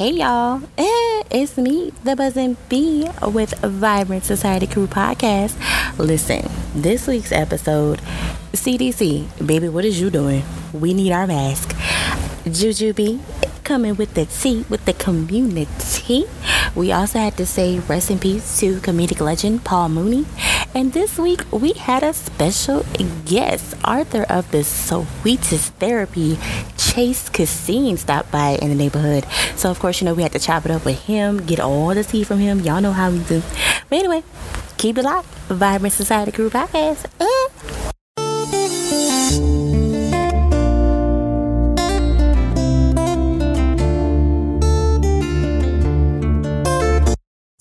Hey y'all, eh, it's me, the Buzzing Bee, with Vibrant Society Crew Podcast. Listen, this week's episode, CDC, baby, what is you doing? We need our mask. Juju B, coming with the tea with the community. We also had to say rest in peace to comedic legend Paul Mooney. And this week we had a special guest, Arthur of the Sweetest Therapy, Chase Cassine, stopped by in the neighborhood. So of course, you know, we had to chop it up with him, get all the tea from him. Y'all know how we do. But anyway, keep it locked. Vibrant Society Crew Podcast. Uh.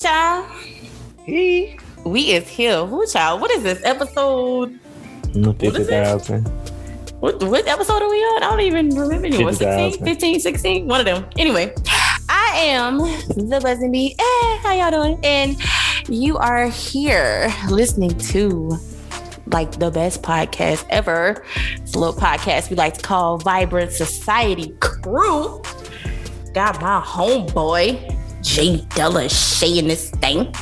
Child, He we is here. Who child? What is this episode? fifty thousand. What, what episode are we on? I don't even remember anymore. 16, 50,000. 15, 16, one of them. Anyway, I am the Buzzing Bee. Eh, how y'all doing? And you are here listening to like the best podcast ever. It's a little podcast we like to call Vibrant Society Crew. Got my homeboy, Jay Della Shay in this thing.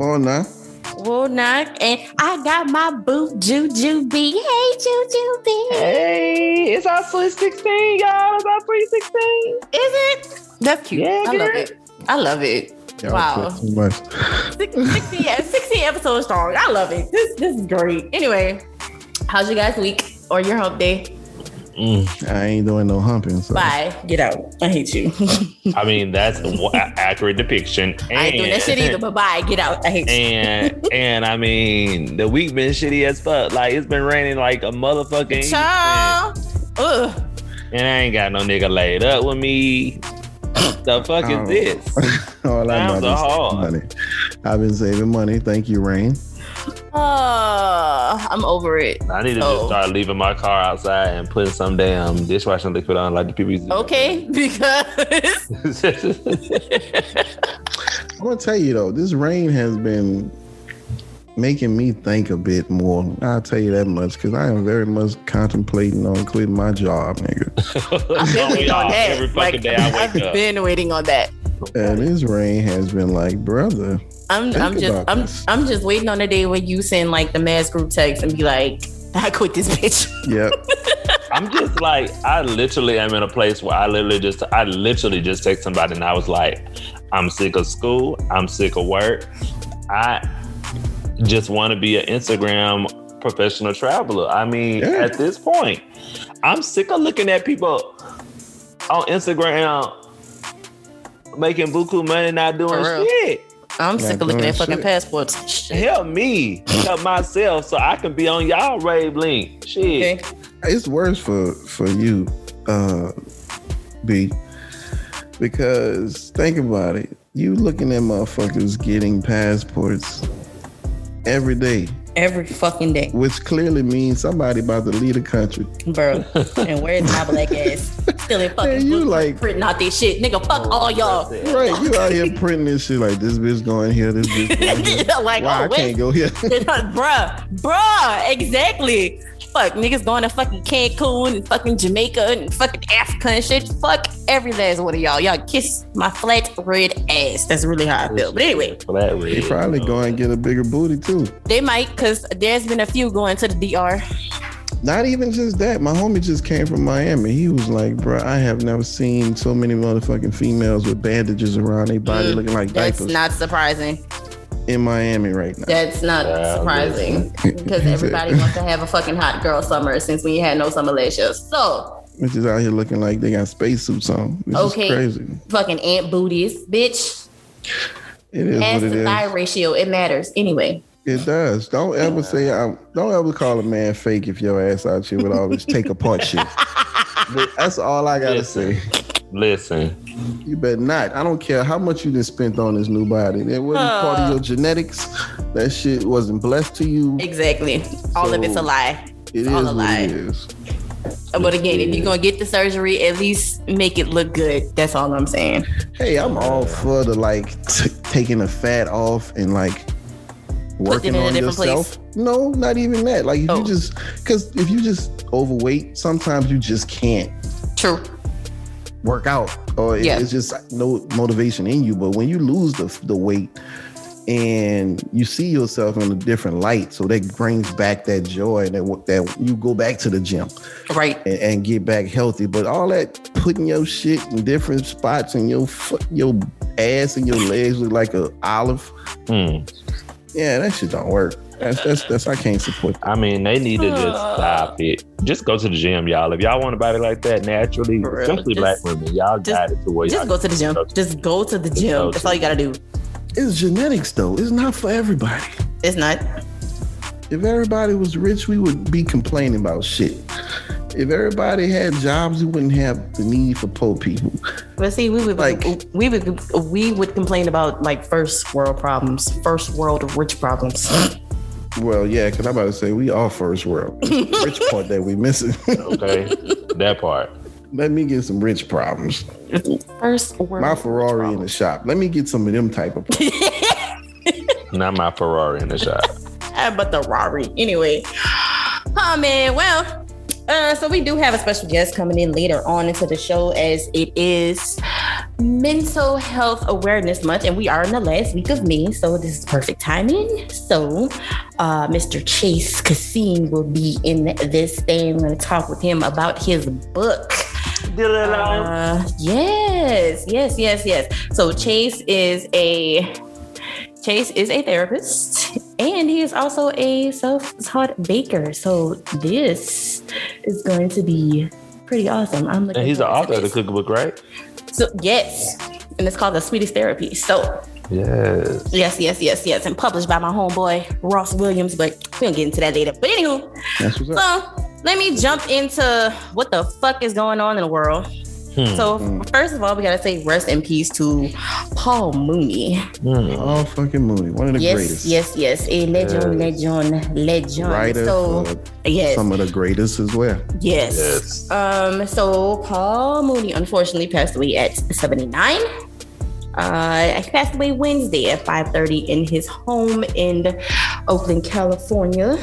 Oh, nah. Well, not, and I got my boo Juju B. Hey, Juju B. Hey, it's our Sweet 16, y'all. It's our Sweet 16. Is it? That's cute. Yeah, I love it. I love it. Y'all Wow. Too much. 60, yeah, 60 episodes strong. I love it. This this is great. Anyway, how's your guys' week or your hump day? Mm, I ain't doing no humping. So. Bye. Get out. I hate you. I mean, that's an accurate depiction. And, I ain't doing that shit either, but bye. Get out. I hate you. And and I mean, the week been shitty as fuck. Like it's been raining like a motherfucking. Child. Ugh. And I ain't got no nigga laid up with me. The fuck Oh. is this? All I know is hard. money. I've been saving money. Thank you, Rain. Uh, I'm over it. I need to just start leaving my car outside and putting some damn dishwashing liquid on like the people used to. Okay, because I'm gonna tell you though, this rain has been making me think a bit more. I'll tell you that much because I am very much contemplating on quitting my job, nigga. I've been waiting on that. Every fucking Like, day I wake I've up. been waiting on that. And this rain has been like, brother, I'm I'm just I'm this. I'm just waiting on the day where you send like the mass group text and be like, I quit this bitch. yep. I'm just like, I literally am in a place where I literally just, I literally just text somebody and I was like, I'm sick of school. I'm sick of work. I just want to be an Instagram professional traveler. I mean, Yeah. at this point, I'm sick of looking at people on Instagram making buku money, not doing shit. I'm Not sick of looking at fucking shit. passports. Shit. Help me, help myself, so I can be on y'all rave link. Shit. Okay. it's worse for for you, uh, B, because think about it. You looking at motherfuckers getting passports every day, Every fucking day, which clearly means somebody about to leave the country. bro. and where's my black ass? Still in fucking Man, you like- printing out this shit, nigga. Fuck oh, all y'all. Right, you out here printing this shit like this bitch going here, this bitch going here. like, Why oh I wait, can't go here? bruh, bruh, exactly. Fuck niggas going to fucking Cancun and fucking Jamaica and fucking Africa and shit. Fuck every last one of y'all. Y'all kiss my flat red ass. That's really how I feel. But anyway, Flat He red. probably go and get a bigger booty too. they might because there's been a few going to the DR. Not even just that. My homie just came from Miami. He was like, bro, I have never seen so many motherfucking females with bandages around their body Mm, looking like That's diapers not surprising. In Miami right now. That's not Yeah, surprising because everybody wants to have a fucking hot girl summer since we had no summer last year. So Which is out here looking like they got spacesuits on. Which Okay. is crazy. fucking ant booties, bitch. It is Ass what it to is. thigh ratio, it matters anyway. It does. Don't ever say I'm, don't ever call a man fake if your ass out here with all this take apart shit. That's all I gotta say. Listen, You better not. I don't care how much you done spent on this new body. It wasn't part Uh. of your genetics. That shit wasn't blessed to you. Exactly. All of it's a lie. It is all a lie. it is. But again, if you're gonna get the surgery, at least make it look good. That's all I'm saying. Hey, I'm all for the like t- taking the fat off and like working on different place. yourself. No, not even that. Like if Oh. you just because if you just overweight, sometimes you just can't. True. Work out or it- Yeah. it's just no motivation in you. But when you lose the the weight and you see yourself in a different light, so that brings back that joy and that that you go back to the gym Right. and, and get back healthy. But all that putting your shit in different spots and your foot, your ass and your legs look like a olive. Hmm. Yeah, that shit don't work. That's that's that's I can't support. That. I mean, they need to just uh. stop it. Just go to the gym, y'all. If y'all want a body like that naturally, especially Just- black women, y'all just- got it to where Just go to the gym. Just go to the gym. That's all you gotta do. It's genetics though. It's not for everybody. It's not. If everybody was rich, we would be complaining about shit. If everybody had jobs, we wouldn't have the need for poor people. But see, we would Like- we would we would complain about like first world problems, first world rich problems. Well, yeah, because I'm about to say we all first world. It's rich part that we missing. Okay, that part. Let me get some rich problems. First world. My rich Ferrari in the shop. Let me get some of them type of. Not my Ferrari in the shop. Ah, but the Rari. Anyway. Oh man, well. Uh, so we do have a special guest coming in later on into the show as it is mental health awareness month and we are in the last week of May so this is perfect timing so uh, Mr. Chase Cassine will be in this day I'm going to talk with him about his book uh, yes, yes, yes, yes. So Chase is a Chase is a therapist and he is also a self-taught baker. So this is going to be pretty awesome. I'm looking And he's the author of the cookbook, right? So yes. And it's called The Sweetest Therapy. So Yes. yes, yes, yes, yes. And published by my homeboy Ross Williams, but we don't get into that later. But anywho, That's what's up. so let me jump into what the fuck is going on in the world. Hmm. So first of all, we gotta say rest in peace to Paul Mooney. Hmm. Oh, fucking Mooney, one of the yes, greatest. yes, yes, yes. a legend, legend, legend. Writer so yes, some of the greatest as well. yes, Yes. Um, so Paul Mooney unfortunately passed away at 79. Uh, he passed away Wednesday at 5:30 in his home in Oakland, California.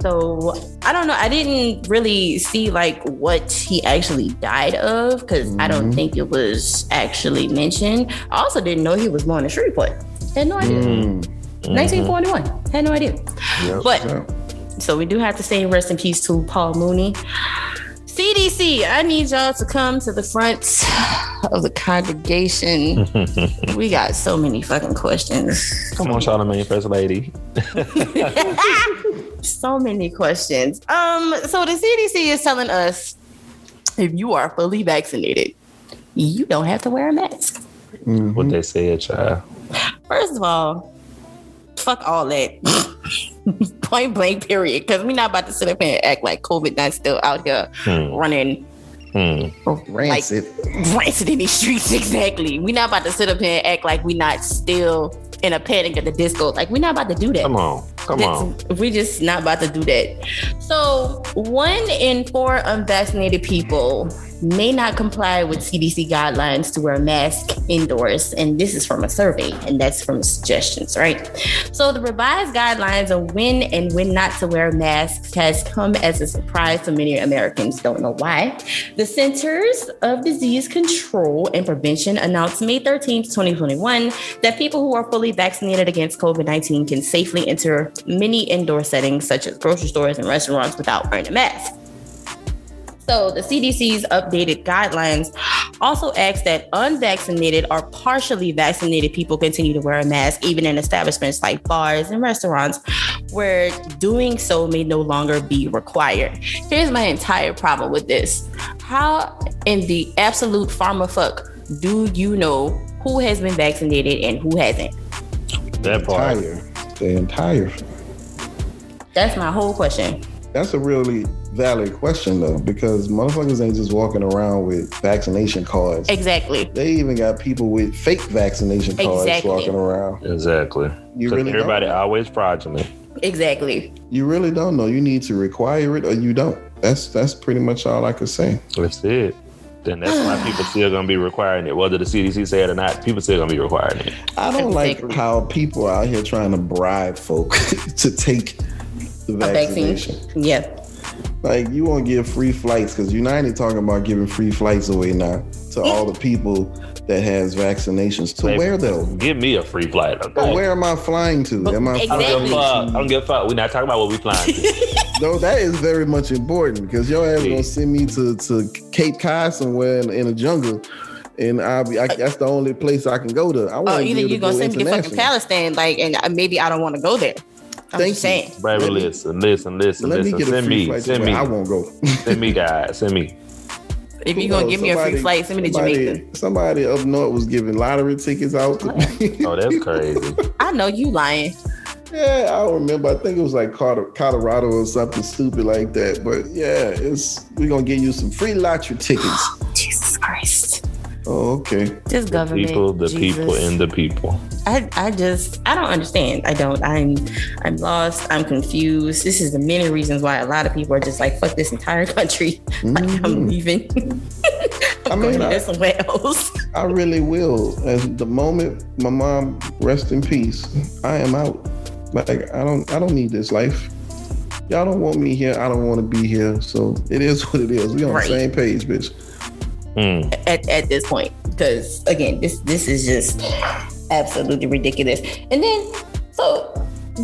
So I don't know. I didn't really see like what he actually died of because I don't Mhm. think it was actually mentioned. I also didn't know he was born in Shreveport. Had no idea. Mm. 1941. Had no idea. Yep. But So, so we do have to say rest in peace to Paul Mooney. CDC, I need y'all to come to the front of the congregation. we got so many fucking questions. Come on, Charlamagne, First Lady. so many questions. Um, so the CDC is telling us if you are fully vaccinated, you don't have to wear a mask. mhm. What they said, child. First of all, fuck all that. Point blank, period. Because we're not about to sit up here and act like COVID not still out here Hmm. running Hmm. Rancid. rancid in these streets. Exactly. We're not about to sit up here and act like we're not still in a panic at the disco. Like we're not about to do that. Come on. Come on. We're just not about to do that. So, one in four unvaccinated people may not comply with CDC guidelines to wear a mask indoors. And this is from a survey, and that's from suggestions, right? So, the revised guidelines on when and when not to wear masks has come as a surprise to many Americans. Don't know why. The Centers of Disease Control and Prevention announced May 13th, 2021, that people who are fully vaccinated against COVID 19 can safely enter many indoor settings, such as grocery stores and restaurants, without wearing a mask. So, the CDC's updated guidelines also ask that unvaccinated or partially vaccinated people continue to wear a mask, even in establishments like bars and restaurants, where doing so may no longer be required. Here's my entire problem with this How in the absolute pharma fuck do you know who has been vaccinated and who hasn't? That part. Entire. The entire. That's my whole question. That's a really valid question though, because motherfuckers ain't just walking around with vaccination cards. Exactly. They even got people with fake vaccination cards Exactly. walking around. Exactly. You 'Cause really everybody don't. always fraudulent. Exactly. You really don't know. You need to require it or you don't. That's that's pretty much all I could say. That's it. Then that's why people still gonna be requiring it, whether the CDC say it or not. People still gonna be requiring it. I don't Exactly. like how people out here trying to bribe folk to take the A vaccine. vaccination. Yeah. Like you want to give free flights because United talking about giving free flights away now to all the people that has vaccinations. To Baby, where though? Give me a free flight. Okay. But where am I flying to? Am I I don't give a Exactly. fuck. I don't give a fuck. We're not talking about what we flying to. No, that is very much important because your ass Yeah. gonna send me to, to Cape Cod somewhere in, in a jungle, and I'll be I, that's the only place I can go to. I want Oh, to either you able gonna send go me to fucking. Palestine, like, and uh, maybe I don't want to go there. I'm Thank just you. saying. Baby, Let me- listen, listen, listen, Let me listen. get a Send free me, flight. send me, I won't go. send me, guys. Send me. If you're gonna knows? give me a free flight, send me to somebody- Jamaica. Somebody up north was giving lottery tickets out. To me. Oh, that's crazy. I know you lying. yeah, I don't remember. I think it was like Colorado or something stupid like that. But yeah, it's we're gonna give you some free lottery tickets. Jesus Christ. Oh, okay. Just government. People, the people, and the people. I, I just I don't understand. I don't. I'm I'm lost. I'm confused. This is the many reasons why a lot of people are just like fuck this entire country. Like I'm Mhm. leaving. I'm I mean, to I- somewhere else. I really will. As the moment my mom rest in peace, I am out. Like I don't I don't need this life. Y'all don't want me here. I don't want to be here. So it is what it is. We on Right. the same page, bitch. Mm. at, at this point because again this this is just absolutely ridiculous and then so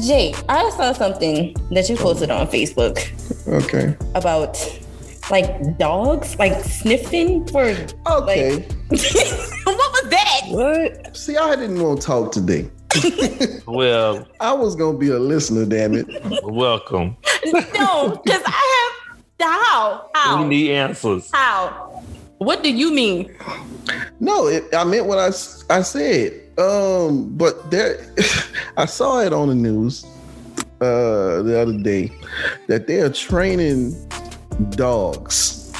jay i saw something that you posted on facebook Okay. about like dogs like sniffing for Okay. what was that what? See, I didn't want to talk today. Well, I was gonna be a listener, damn it. welcome. no because i have how how We need answers. how what do you mean No, it, I meant what I, I said. Um, but there, I saw it on the news uh, the other day that they are training dogs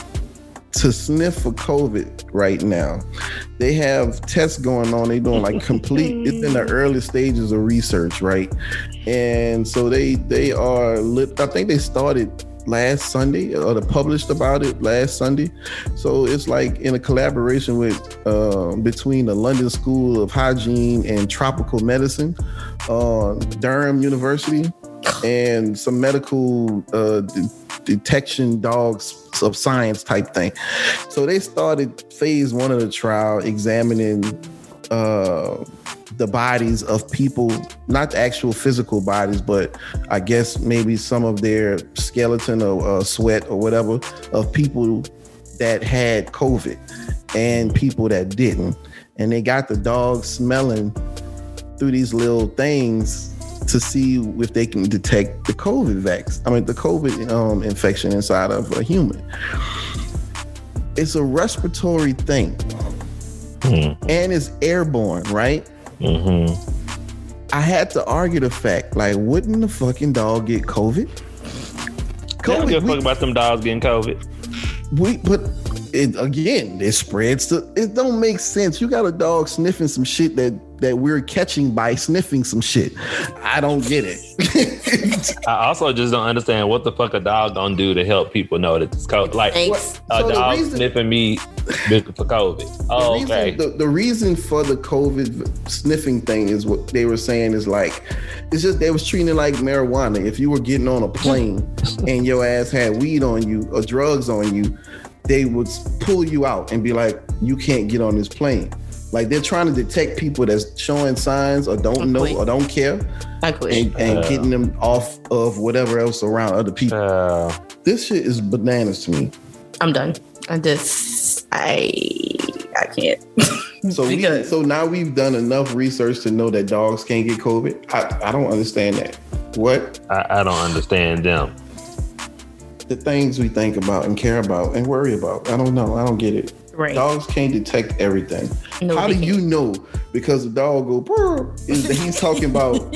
to sniff for COVID right now. They have tests going on. They doing like complete. It's in the early stages of research, right? And so they they are. I think they started last Sunday or they published about it last Sunday. So it's like in a collaboration with uh, between the London School of Hygiene and Tropical Medicine, uh, Durham University, and some medical uh, de- detection dogs of science type thing. So they started phase one of the trial examining uh, the bodies of people, not the actual physical bodies, but I guess maybe some of their skeleton or uh, sweat or whatever of people that had COVID and people that didn't. And they got the dogs smelling through these little things to see if they can detect the COVID vax. I mean, the COVID um, infection inside of a human. It's a respiratory thing Mm. and it's airborne, right? Hmm I had to argue the fact, like, wouldn't the fucking dog get COVID? I don't give a fuck about them dogs getting COVID. We but it again, it spreads to it don't make sense. You got a dog sniffing some shit that that we're catching by sniffing some shit. I don't get it. I also just don't understand what the fuck a dog gonna do to help people know that it's COVID. Like thanks a So dog reason- sniffing me for COVID. Oh, the, reason, okay. the, the reason for the COVID sniffing thing is what they were saying is like it's just they was treating it like marijuana. If you were getting on a plane and your ass had weed on you or drugs on you, they would pull you out and be like, you can't get on this plane. Like they're trying to detect people that's showing signs or don't know or don't care i quit and, and Uh. getting them off of whatever else around other people. Uh, This shit is bananas to me. i'm done i just i i can't So we, so now we've done enough research to know that dogs can't get COVID. I, I don't understand that. What I, I don't understand them. the things we think about and care about and worry about. I don't know. I don't get it. Right Dogs can't detect everything. No, How they do you know? Because the dog go "Brr," is that he's talking about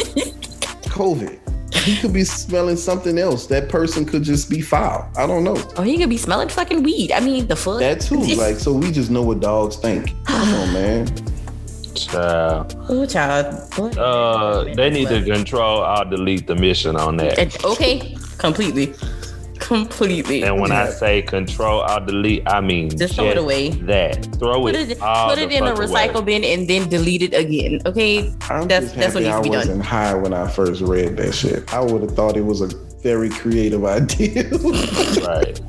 COVID. He could be smelling something else. That person could just be foul. I don't know. Oh, he could be smelling fucking weed. I mean, the fuck. That too. Like so, we just know what dogs think. Come on, man. Child. oh, child. Boy. Uh, they need to control I'll delete the mission on that. And- okay, completely, completely. And when I say control or delete, I mean Just throw it away. That throw put it. it, put it in a recycle away. bin and then delete it again. Okay, I'm That's- just that's what happy needs to be I wasn't high when I first read that shit. I would have thought it was a very creative idea. right.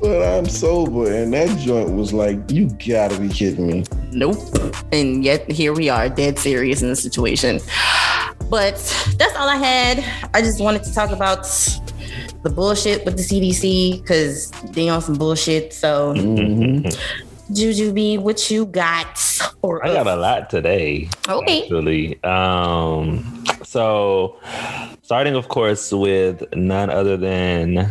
but I'm sober, and that joint was like, you gotta be kidding me. Nope. And yet here we are, dead serious in the situation. But that's all I had. I just wanted to talk about the bullshit with the CDC because they on some bullshit. So Mhm. Juju B, what you got? Or I got a lot today. Okay. Actually. Um, so starting of course with none other than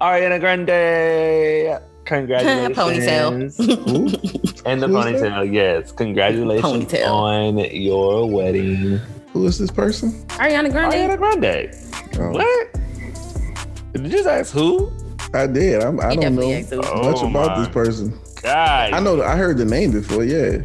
Ariana Grande. Congratulations. Ponytail. And the ponytail, yes. Congratulations Ponytail. on your wedding. Who is this person? Ariana Grande. Ariana Grande. Oh, What? Did you just ask who? I did. I'm, I He don't know definitely much Oh about this person. God. I know. I heard the name before. Yeah.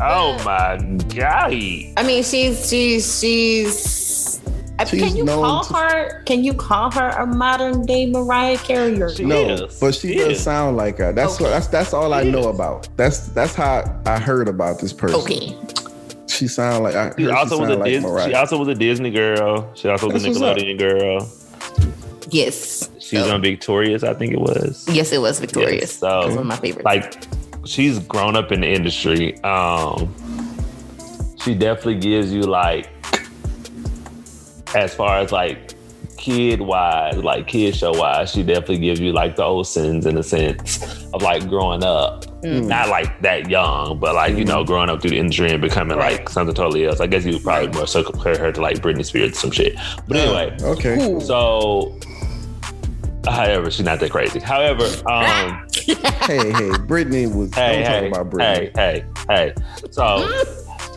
Oh my God. I mean, she's she's she's. Uh, I- She's can you call to- her? Can you call her a modern day Mariah Carey? Or She No, is. but she She does is. sound like her. That's Okay. what. That's that's all I know is. about. That's that's how I heard about this person. okay, She sound like. I She also was a like Disney. Mariah. She also was a Disney girl. She also was a That's what's. Nickelodeon girl. Yes, She was So- on Victorious, I think it was. yes, it was Victorious. Yes, so- one of my favorites. Like, she's grown up in the industry. Um, she definitely gives you like, as far as like kid wise, like kid show wise, she definitely gives you like the old sins in the sense of like growing up. Mm. Not like that young, but like, you know, growing up through the industry and becoming Right. like something totally else. I guess you would probably more so compare her to like Britney Spears or some shit. But anyway, Okay. Cool. so however, she's not that crazy. However, um hey, hey, Brittany was. hey, don't hey, talk about Brittany. hey, hey, hey. So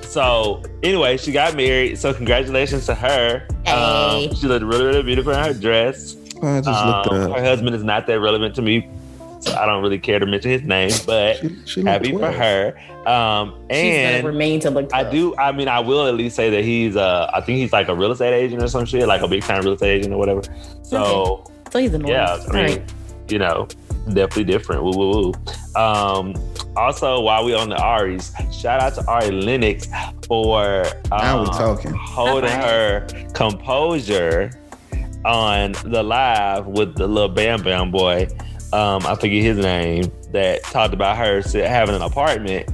so anyway, she got married. So congratulations to her. Hey. Um, she looked really, really beautiful in her dress. I just looked Um, her husband is not that relevant to me. So I don't really care to mention his name, but She, she looked happy for her. Um, She's and gonna remain to look. I do. I mean, I will at least say that he's. Uh, I think he's like a real estate agent or some shit, like a big time real estate agent or whatever. So So he's annoying. yeah, I mean, right. you know, definitely different. Woo woo woo. Um, also, while we on the Aries, shout out to Ari Lennox for Now um, we talking. holding her composure on the live with the little Bam Bam boy. Um, I forget his name. That talked about her having an apartment,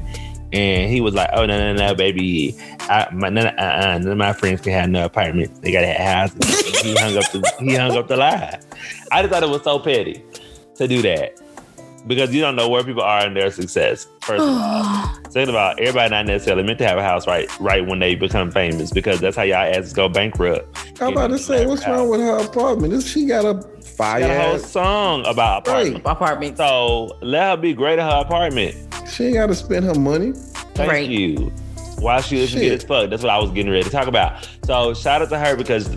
and he was like, "Oh no no no, baby, I, my, none, uh, uh, none of my friends can have no apartment. They gotta have houses." he hung up the he hung up the live. I just thought it was so petty to do that because you don't know where people are in their success. First of all, second of all, everybody not necessarily meant to have a house right right when they become famous because that's how y'all asses go bankrupt. I'm about to say, what's wrong with her apartment? This she got a fire. Got a whole song about Right. apartment. Apartments. So let her be great at her apartment. She ain't got to spend her money. Thank Right. you. Why she should get Shit. as fuck. That's what I was getting ready to talk about. So shout out to her because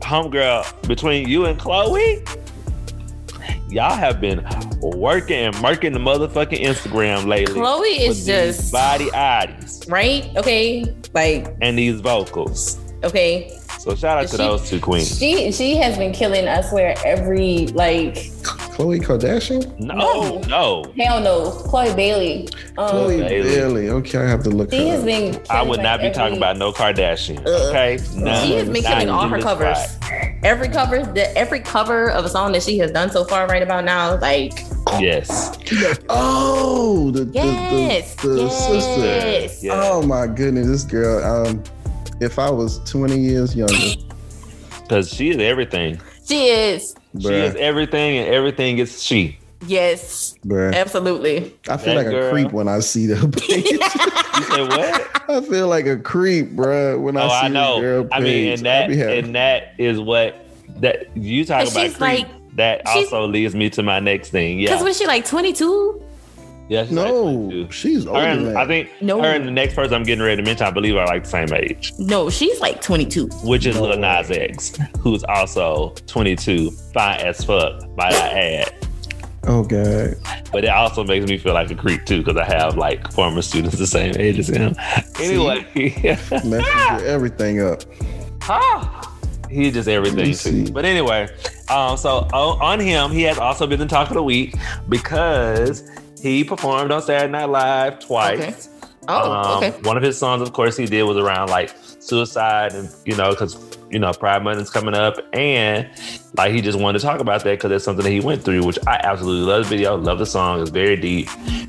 homegirl, between you and Chloe, y'all have been working and marking the motherfucking Instagram lately. Chloe is just body oddies right. Okay, like and these vocals. okay. So shout out to She- those two queens. She she has been killing. us where every like Khloé Kardashian. No, No. no. hell no. Chloe Bailey. Um, Chloe Bailey. Bailey. Okay, I have to look. She her has up. been. I would not be every- talking about no Kardashian. Ugh. Okay, no. She has been not killing all her covers. spot. Every cover, the every cover of a song that she has done so far, right about now, like Yes. Oh, the yes, the, the, the sister. yes. Oh my goodness, this girl. Um, if I was 20 years younger, Because she is everything. She is. She is everything, and everything is she. Yes, bruh. absolutely. I feel That like girl. a creep when I see the page. You said what? I feel like a creep, bruh, when I oh, see I the know. girl I mean, page. and that and that is what that you talk about she's creep. like- that also leads me to my next thing. Yeah, Because Yeah. was she like 22? Yeah she's like 22. no, she's Her older than and, that. I think No. her and the next person I'm getting ready to mention, I believe, are like the same age, No, she's like 22. which is No Lil Nas. X, who's also 22, fine as fuck, might I add. oh god, But it also makes me feel like a creep too, because I have like former students the same age as him. Anyway, messes your everything up. Ah, he's just everything too. But anyway, um, so on, on him, he has also been the talk of the week because he performed on Saturday Night Live twice. Okay. Oh, Um, okay. One of his songs, of course, he did was around like suicide and you know because you know, Pride Month is coming up, and like he just wanted to talk about that because it's something that he went through, which I absolutely love the video, love the song. It's very deep,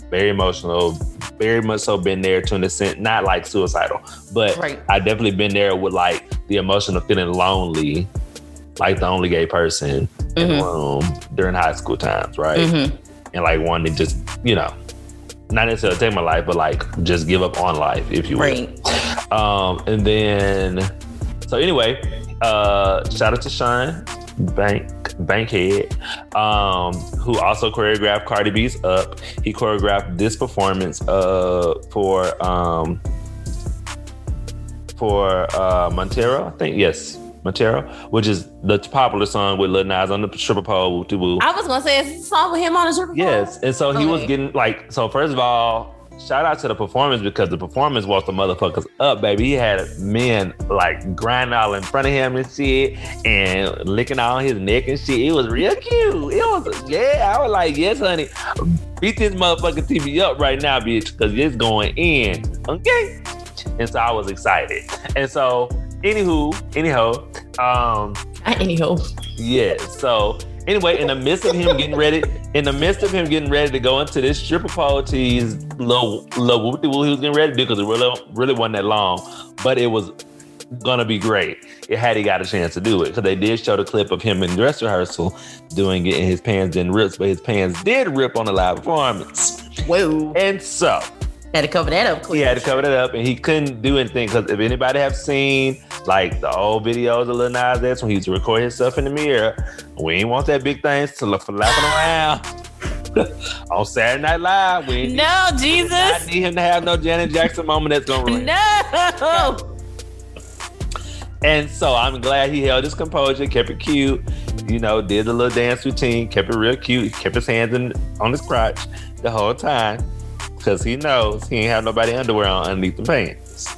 very emotional, very much so been there to an extent, not like suicidal, but Right. I definitely been there with like the emotion of feeling lonely, like the only gay person in the room during high school times, right? Mhm. And like wanting to just, you know, not necessarily take my life, but like just give up on life, if you will. Right. Um, and then, so anyway, uh, shout out to Sean Bank Bankhead, um, who also choreographed Cardi B's "Up." He choreographed this performance uh, for um, for uh, Montero, I think. Yes, Montero, which is the popular song with Lil Nas on the stripper pole. Woo woo. I was gonna say it's a song with him on the Super Bowl. Yes, and so he was getting like so. First of all, shout out to the performance because the performance was the motherfuckers up, baby. He had men like grinding all in front of him and shit, and licking on his neck and shit. It was real cute. It was yeah. I was like, yes, honey, beat this motherfucking TV up right now, bitch, because it's going in. Okay, and so I was excited, and so anywho, anyhow, um. Anyhow, yeah. So anyway, in the midst of him getting ready, in the midst of him getting ready to go into this stripper pole tease little little whoop he was getting ready to do because it really really wasn't that long, but it was gonna be great. It had he got a chance to do it because they did show the clip of him in dress rehearsal doing it, and his pants didn't rip, but his pants did rip on the live performance. whoa, And so had to cover that up he had to cover that up, and he couldn't do anything because if anybody have seen like the old videos of Lil Nas X when he used to record himself in the mirror, we ain't want that big thing to look flapping around on Saturday Night Live. We No, I Jesus, I need him to have no Janet Jackson moment that's gonna ruin. no. And so I'm glad he held his composure, kept it cute, you know, did the little dance routine, kept it real cute, kept his hands in, on his crotch the whole time because he knows he ain't have nobody underwear on underneath the pants.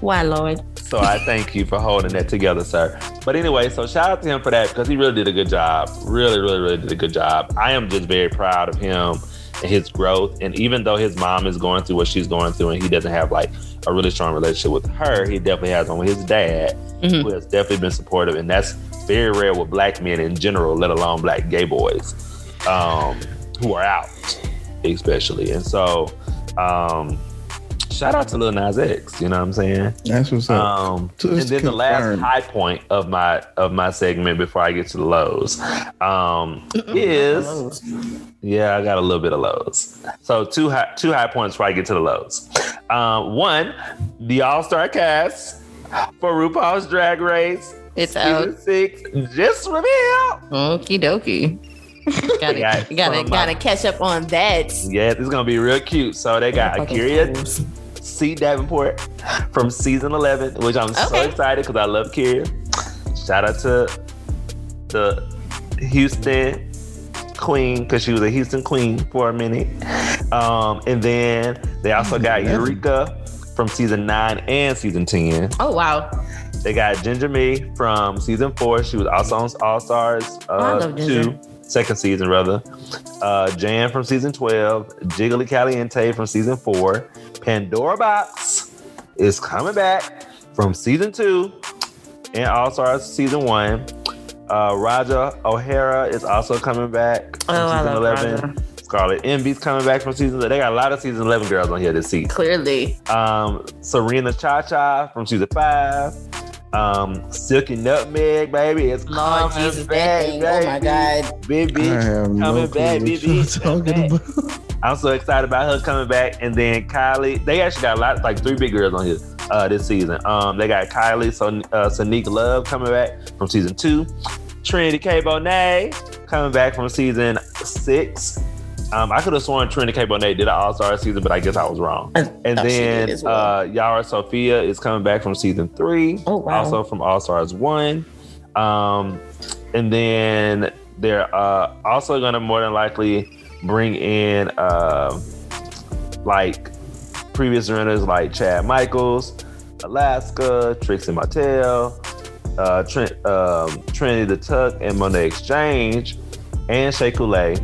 Why, Lord? So I thank you for holding that together, sir. But anyway, so shout out to him for that because he really did a good job. Really, really, really did a good job. I am just very proud of him and his growth. And even though his mom is going through what she's going through and he doesn't have like a really strong relationship with her, he definitely has one with his dad, Mhm. who has definitely been supportive. And that's very rare with black men in general, let alone black gay boys um, who are out, especially. And so, um, shout out to Lil Nas X, you know what I'm saying? That's what's up. Um, So and it's then the last high point of my of my segment before I get to the lows um, is yeah, I got a little bit of lows. So two high two high points before I get to the lows. Um, one, the All Star cast for RuPaul's Drag Race It's season out. six just revealed. Okie dokie. gotta Yeah, gotta from, uh, gotta catch up on that. Yeah, it's gonna be real cute. So they got A'keria. C. Davenport from season 11, which I'm so excited because I love A'keria. Shout out to the Houston queen because she was a Houston queen for a minute. Um, and then they also got Eureka from season 9 and season 10. Oh wow. They got Ginger Minj from season 4. She was also on All Stars Oh, uh, love Ginger. 2, second season rather. Uh, Jan from season 12. Jiggly Caliente from season 4. Pandora Boxx is coming back from season 2 and All Stars season 1. Uh, Ra'Jah O'Hara is also coming back from Oh, season love 11. Ra'Jah. Scarlet Envy's coming back from season. They got a lot of season 11 girls on here this season Clearly. um, Serena Cha Cha from season five. Um, Silky Nutmeg, baby, it's Lord coming Jesus, that back, thing. Oh my baby. God. Big I bitch have no coming back, what big bitch. talking about. I'm so excited about her coming back. And then Kylie, they actually got a lot, like three big girls on here uh, this season. Um, they got Kylie, so uh, Sonique Love coming back from season two. Trinity K. Bonet coming back from season six. Um, I could have sworn Trinity K. Bonet did an All Star season, but I guess I was wrong. I And thought then well. uh, Yara Sofia is coming back from season three. Oh, wow. Also from All Stars one. Um, and then they're uh, also going to more than likely bring in uh, like previous runners like Chad Michaels, Alaska, Trixie Mattel, uh, Trent, um, Trinity the Tuck, and Monét X Change, and Shea Coulee.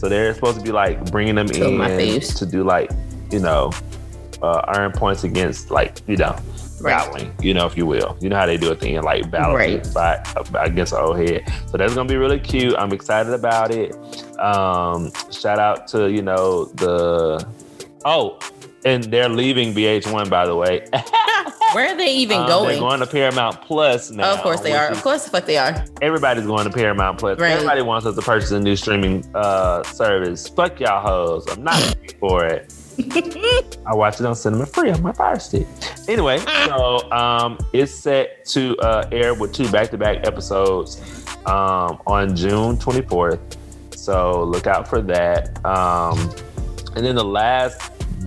So they're supposed to be like bringing them in my face. to do like, you know, uh, earn points against like, you know, Right. battling, you know, if you will. You know how they do at the end, like battle Right. fight against an old head. So that's gonna be really cute. I'm excited about it. Um, shout out to you know the oh, and they're leaving VH1 by the way. Where are they even Um, going? They're going to Paramount Plus now. of course they are. is- Of course the fuck they are. Everybody's going to Paramount Plus. Right. Everybody wants us to purchase a new streaming uh, service. Fuck y'all hoes. I'm not for it. I watch it on Cinema Free on my Fire Stick. Anyway, so um, it's set to uh, air with two back-to-back episodes um, on June 24th. So look out for that. Um, and then the last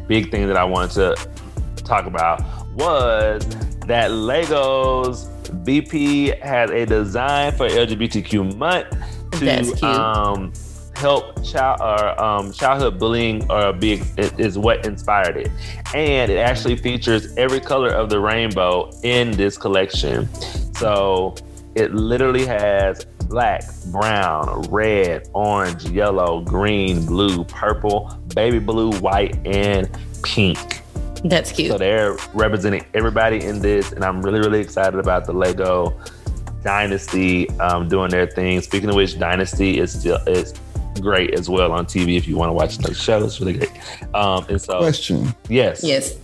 big thing that I wanted to talk about was that Legos VP has a design for LGBTQ month to um, help child or um, childhood bullying or be is is what inspired it, and it actually features every color of the rainbow in this collection. So it literally has black, brown, red, orange, yellow, green, blue, purple, baby blue, white, and pink. That's cute. So they're representing everybody in this, and I'm really, really excited about the Lego Dynasty um, doing their thing. Speaking of which, Dynasty is still is great as well on TV if you want to watch the show. It's really great. Um, and so, Question: yes, yes.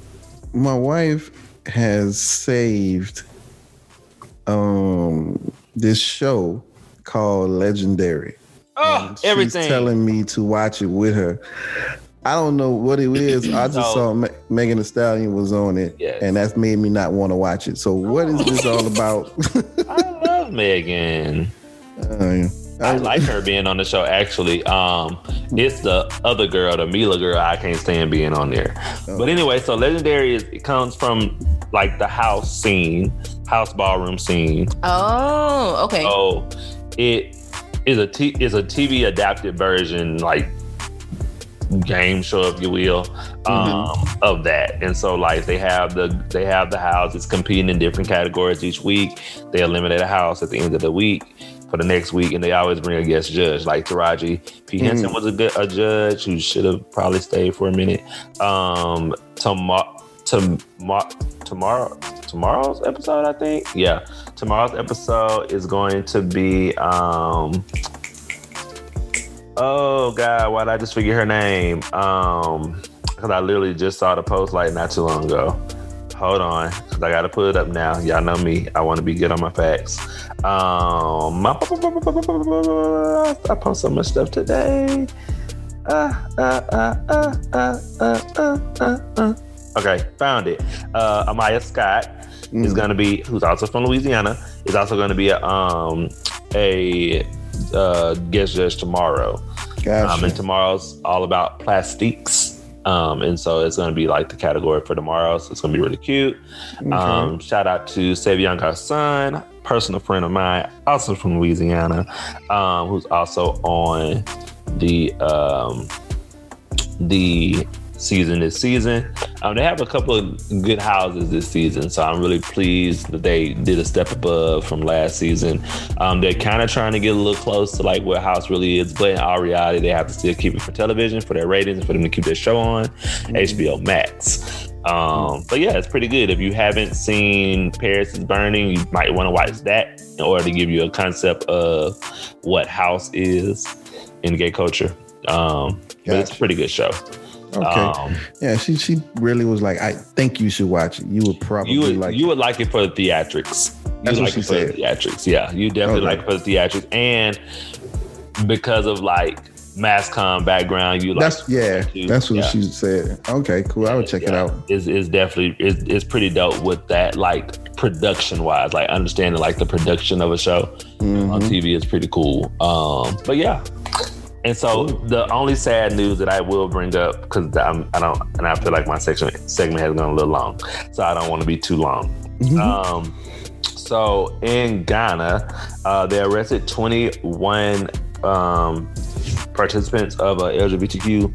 My wife has saved um this show called Legendary. oh, everything. She's telling me to watch it with her. I don't know what it is. I just So- saw Me- Megan Thee Stallion was on it, Yes. and that's made me not want to watch it. So, what is this all about? I love Megan. Uh, I like her being on the show. Actually, um, it's the other girl, the Mila girl. I can't stand being on there. But anyway, so legendary is it comes from like the house scene, house ballroom scene. Oh, okay. So it is a t- is a TV adapted version, like game show, if you will, um, of that. And so like they have the they have the houses competing in different categories each week. They eliminate a house at the end of the week for the next week, and they always bring a guest judge. Like Taraji P Henson was a good a judge who should have probably stayed for a minute. Um, tomorrow. Tomorrow, tomorrow, tomorrow's episode, I think. Yeah, tomorrow's episode is going to be. um Oh God, why did I just forget her name? Um, because I literally just saw the post like not too long ago. Hold on, because I gotta put it up now. Y'all know me. I want to be good on my facts. Um, I post so much stuff today. Okay, found it. Amiyah Scott mm-hmm. is gonna be, who's also from Louisiana, is also gonna be a um a guest judge tomorrow. Gotcha. Um, and tomorrow's all about plastiques. Um, and so it's going to be like the category for tomorrow. So it's going to be really cute. Um, shout out to Savion Garson, personal friend of mine, also from Louisiana, um, who's also on the um, the season this season. Um, they have a couple of good houses this season, so I'm really pleased that they did a step above from last season. Um, they're kind of trying to get a little close to like what house really is, but in all reality, they have to still keep it for television for their ratings and for them to keep their show on HBO Max. Um, but yeah, it's pretty good. If you haven't seen Paris is Burning, you might want to watch that in order to give you a concept of what house is in gay culture. Um, but it's a pretty good show. Okay. Um, yeah, she she really was like, I think you should watch it. You would probably you would like. you would like it for the theatrics. You That's what like she it for the said. theatrics. Yeah, you definitely Okay. like it for the theatrics, and because of like mass com background, you like that's yeah. too. That's what Yeah. she said. Okay, cool. I would check it out. Is is definitely is is pretty dope with that like production wise, like understanding like the production of a show on Mhm. TV is pretty cool. Um, but yeah. And so the only sad news that I will bring up because I'm I don't and I feel like my section segment has gone a little long, so I don't want to be too long. Mhm. Um, so in Ghana, uh, they arrested 21 um, participants of a LGBTQ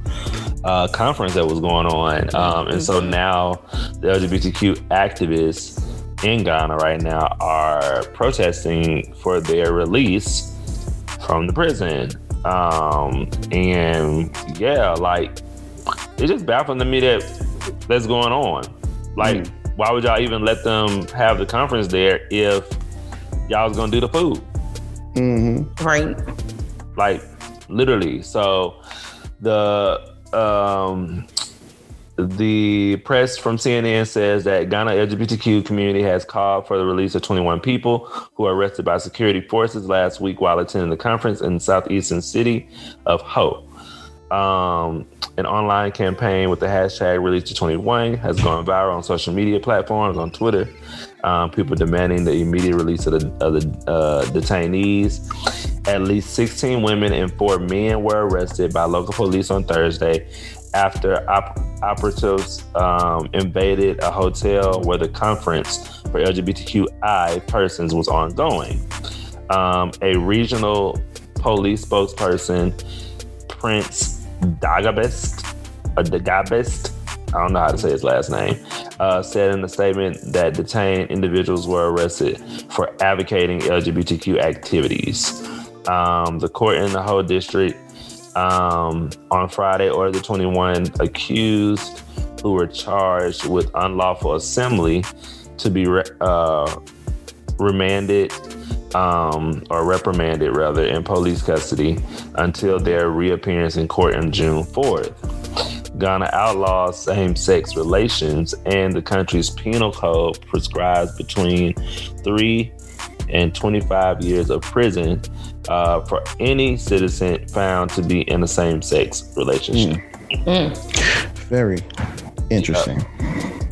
uh, conference that was going on, um, and so now the LGBTQ activists in Ghana right now are protesting for their release from the prison. Um, and yeah, like it's just baffling to me that that's going on. Like why would y'all even let them have the conference there if y'all was gonna do the food? Mm-hmm. Right. Like literally. So the um the press from CNN says that Ghana LGBTQ community has called for the release of 21 people who were arrested by security forces last week while attending the conference in the southeastern city of Ho. Um, an online campaign with the hashtag release to 21 has gone viral on social media platforms on Twitter. Um, people demanding the immediate release of the, of the uh, detainees. At least 16 women and four men were arrested by local police on Thursday after op- operatives um, invaded a hotel where the conference for LGBTQI persons was ongoing. Um, a regional police spokesperson, Prince Dagabest, or Dagabest, I don't know how to say his last name, uh, said in a statement that detained individuals were arrested for advocating LGBTQ activities. Um, the court in the Ho district um, on Friday ordered the 21 accused who were charged with unlawful assembly to be re- uh, remanded um, or reprimanded rather in police custody until their reappearance in court on June 4th. Ghana outlaws same sex relations, and the country's penal code prescribes between three and 25 years of prison uh, for any citizen found to be in a same sex relationship. Very interesting.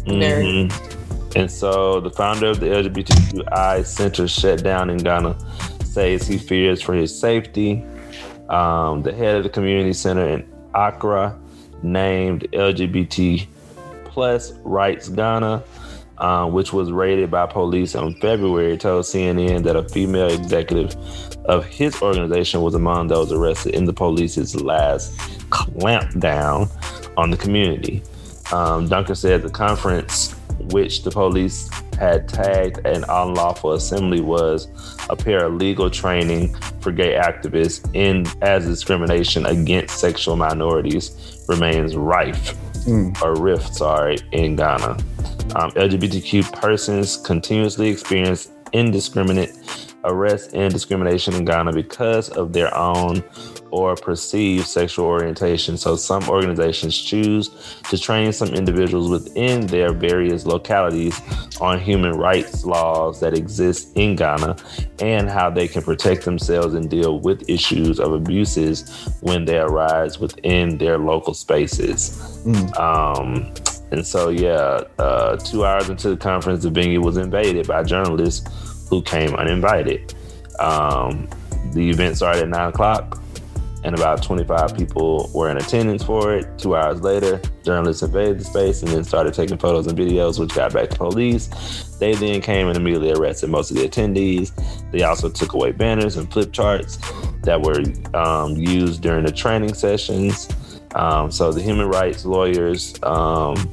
Very. Mhm. And so the founder of the LGBTQI Center shut down in Ghana says he fears for his safety. Um, the head of the community center in Accra, named LGBT Plus Rights Ghana, uh, which was raided by police in February, told CNN that a female executive of his organization was among those arrested in the police's last clampdown on the community. Um, Duncan said the conference, which the police had tagged an unlawful assembly, was a paralegal training for gay activists in as discrimination against sexual minorities remains rife or rift, sorry, in Ghana. Um, LGBTQ persons continuously experience indiscriminate arrest and discrimination in Ghana because of their own or perceived sexual orientation. So some organizations choose to train some individuals within their various localities on human rights laws that exist in Ghana and how they can protect themselves and deal with issues of abuses when they arise within their local spaces. Um, and so, yeah, uh, two hours into the conference, the venue was invaded by journalists who came uninvited. Um, the event started at nine o'clock, and about 25 people were in attendance for it. Two hours later, journalists invaded the space and then started taking photos and videos, which got back to police. They then came and immediately arrested most of the attendees. They also took away banners and flip charts that were um, used during the training sessions. Um, so the human rights lawyers um,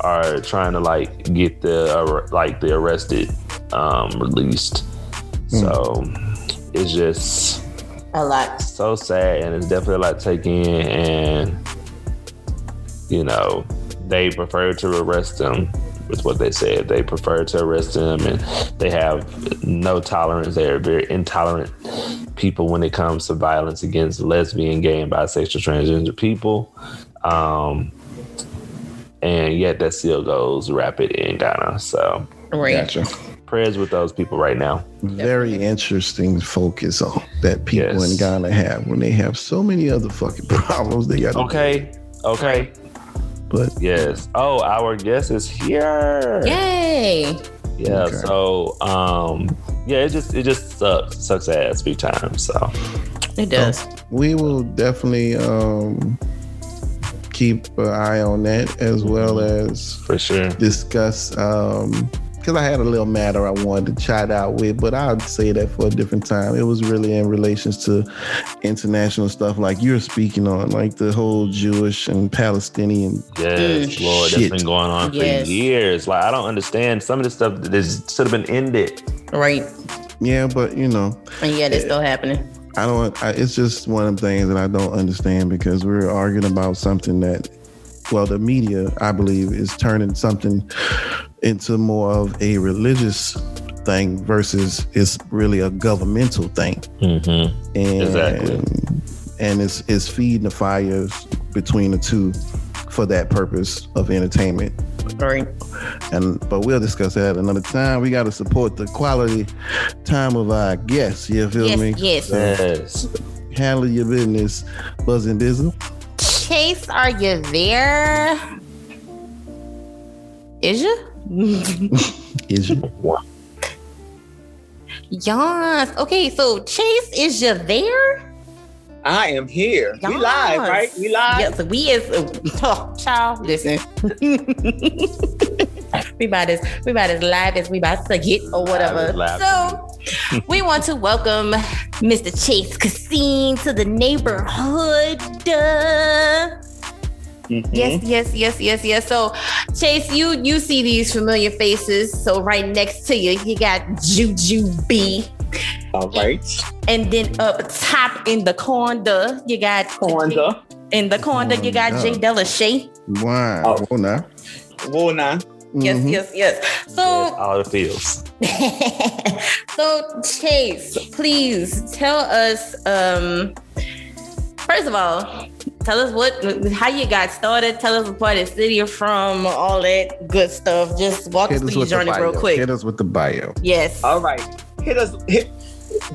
are trying to like get the uh, like the arrested um, released. So it's just A lot. so sad and it's definitely a lot to take in and you know they prefer to arrest them with what they said they prefer to arrest them and they have no tolerance they're very intolerant people when it comes to violence against lesbian gay and bisexual transgender people um and yet that still goes rapid in ghana so Right. Gotcha. prayers with those people right now Very interesting focus on that people Yes. in Ghana have when they have so many other fucking problems they got. to okay okay But yes oh our guest is here Yay. Yeah, Okay. so um yeah, it just it just sucks. Sucks ass big time. So It does. we will definitely um, keep an eye on that as well as for sure. discuss because I had a little matter I wanted to chat out with, but I'll say that for a different time. It was really in relations to international stuff like you're speaking on, like the whole Jewish and Palestinian. Yes, Mm. Lord, Shit. that's been going on Yes. for years. Like I don't understand some of this stuff that should have been ended. Right. Yeah, but you know, And yet it's still happening. I don't. I, it's just one of the things that I don't understand because we're arguing about something that well, the media, I believe, is turning something into more of a religious thing versus it's really a governmental thing. Mm-hmm. And, Exactly. And it's it's feeding the fires between the two for that purpose of entertainment. Right. And but we'll discuss that another time. We got to support the quality time of our guests. You feel Yes, me? yes. Yes. Handle your business, buzzing bizzle. Chase, are you there? Is you? Is you? yes. Okay, so Chase, is you there? I am here. We live, right? We live. Yes, we is. Oh, oh child, listen. we about as we about as live as we about to get or whatever. So we want to welcome Mr. Chase Cassine to the neighborhood. Duh. Mhm. Yes, yes, yes, yes, yes. So, Chase, you you see these familiar faces. So right next to you, you got Juju B, All right. and then up top in the corner, you got Corner. In the corner, you got Corner. Jay Delashay. Wow. Oh. Oh, now. Whoa, now. Yes, Mhm. yes, yes. Yes, So, all the feels. so Chase, please tell us. Um, first of all, tell us what, how you got started. Tell us what part of the city you're from, all that good stuff. Just walk us Hit us through your journey real quick. Hit us with the bio. Yes. All right. Hit us. Hit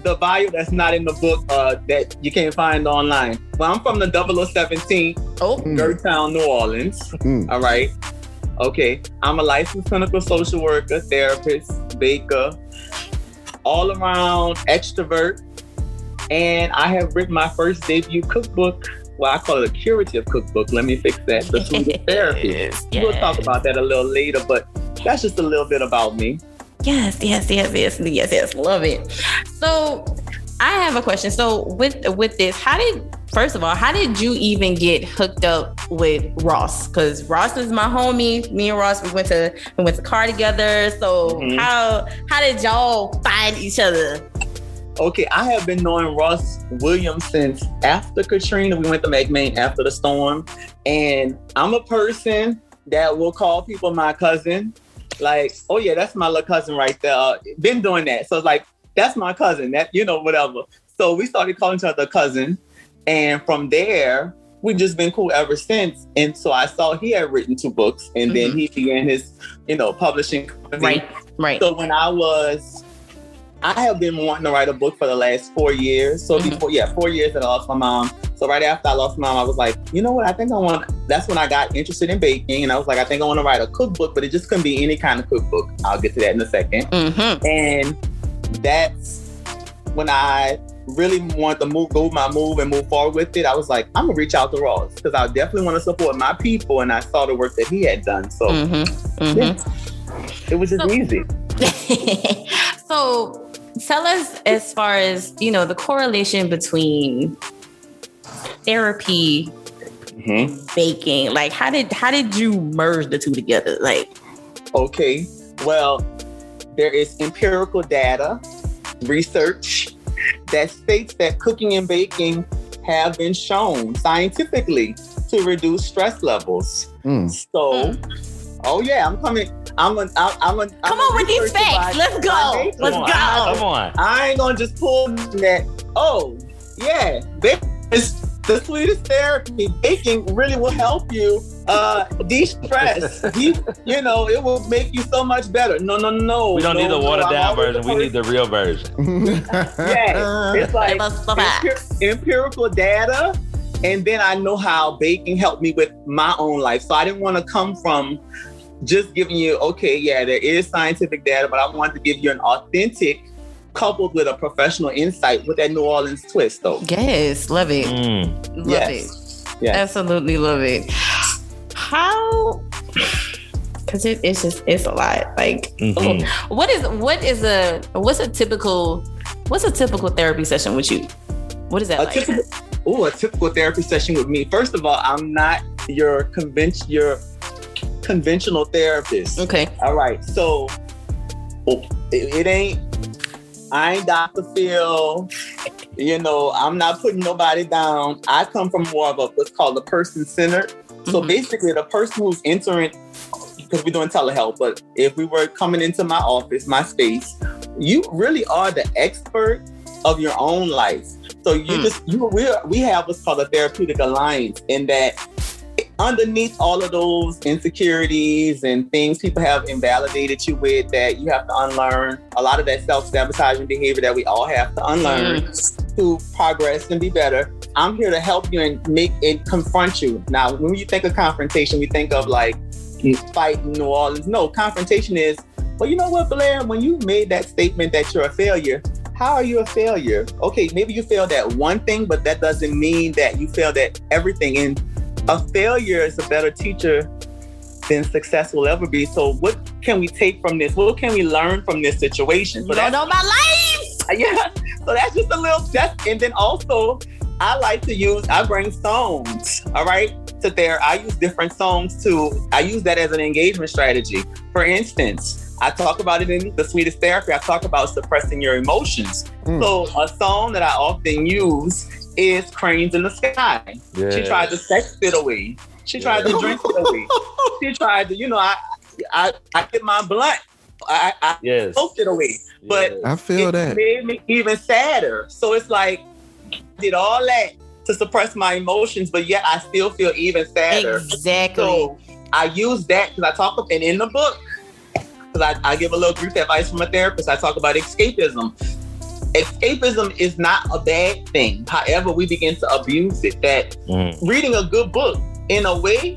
the bio that's not in the book uh, that you can't find online. Well, I'm from the 0017, Oh, Mm, Gert Town, New Orleans. mm. All right. Okay. I'm a licensed clinical social worker, therapist, baker, all around extrovert. And I have written my first debut cookbook. Well, I call it a curative cookbook. Let me fix that. The Food of Therapy. Yes, We'll talk about that a little later, but that's just a little bit about me. Yes, yes, yes, yes, yes, yes. Love it. So I have a question. So with with this, how did first of all, how did you even get hooked up with Ross? Because Ross is my homie. Me and Ross, we went to we went to car together. So Mhm. how how did y'all find each other? Okay, I have been knowing Ross Williams since after Katrina. We went to McMain after the storm. And I'm a person that will call people my cousin. Like, oh yeah, that's my little cousin right there. Uh, been doing that. So it's like, that's my cousin. That, you know, whatever. So we started calling each other cousin. And from there, we've just been cool ever since. And so I saw he had written two books and then Mhm. he began his, you know, publishing company. Right, right. So when I was, I have been wanting to write a book for the last four years. So Mhm. before, yeah, four years that I lost my mom. So right after I lost my mom, I was like, you know what? I think I want. That's when I got interested in baking, and I was like, I think I want to write a cookbook, but it just couldn't be any kind of cookbook. I'll get to that in a second. Mm-hmm. And that's when I really wanted to move, go my move and move forward with it. I was like, I'm gonna reach out to Ross because I definitely want to support my people, and I saw the work that he had done. So Mm-hmm. Mm-hmm. yeah, it was just So- easy. so tell us as far as you know the correlation between therapy Mhm. baking like how did how did you merge the two together like Okay. Well, there is empirical data, research that states that cooking and baking have been shown scientifically to reduce stress levels. Mm. So, oh yeah, I'm coming. I'm a, I'm, I'm a, come on with these facts let's go let's Come on. go Come on. I ain't gonna just pull that. Oh yeah, baking the sweetest therapy. Baking really will help you uh de-stress. you, you know, it will make you so much better. No, no, no. We don't no, need the no, watered I'm down version. We need the real version. Yeah, it's like Give us the facts. empir- empirical data, and then I know how baking helped me with my own life. So I didn't want to come from just giving you, okay, yeah, there is scientific data, but I wanted to give you an authentic, coupled with a professional insight with that New Orleans twist, though. yes love it Mm. love Yes. it Yes. absolutely love it how because it, it's just it's a lot like Mhm. what is what is a what's a typical what's a typical therapy session with you what is that A like typical, ooh, a typical therapy session with me. First of all, I'm not your convention, your conventional therapist. okay All right, so it, it ain't. I ain't Dr. Phil. You know, I'm not putting nobody down. I come from more of a what's called a person-centered So Mhm. basically, the person who's entering, because we're doing telehealth, but if we were coming into my office, my space, you really are the expert of your own life. So you Mm. just you we we have what's called a therapeutic alliance in that underneath all of those insecurities and things people have invalidated you with that you have to unlearn a lot of that self-sabotaging behavior that we all have to unlearn mm. to progress and be better. I'm here to help you and make it confront you. Now when you think of confrontation we think of like fight in new orleans. No confrontation is well you know what blair? When you made that statement that you're a failure how are you a failure? Okay maybe you failed at one thing but that doesn't mean that you failed at everything. And a failure is a better teacher than success will ever be. So, what can we take from this? What can we learn from this situation? So You don't that's, know my life. yeah. So that's just a little. That's and then also, I like to use. I bring songs. All right, to there. I use different songs to. I use that as an engagement strategy. For instance. I talk about it in the sweetest therapy. I talk about suppressing your emotions. Mm. So a song that I often use is "Cranes in the Sky." She tried to sex it away. She tried to drink it away. She tried to, you know, I I I get my blunt. I I Yes. smoked it away. But I feel it that. made me even sadder. So it's like I did all that to suppress my emotions, but yet I still feel even sadder. Exactly. So I use that because I talk about and in the book, because I, I give a little brief advice from a therapist. I talk about escapism. Escapism is not a bad thing. However, we begin to abuse it. That Mhm. reading a good book in a way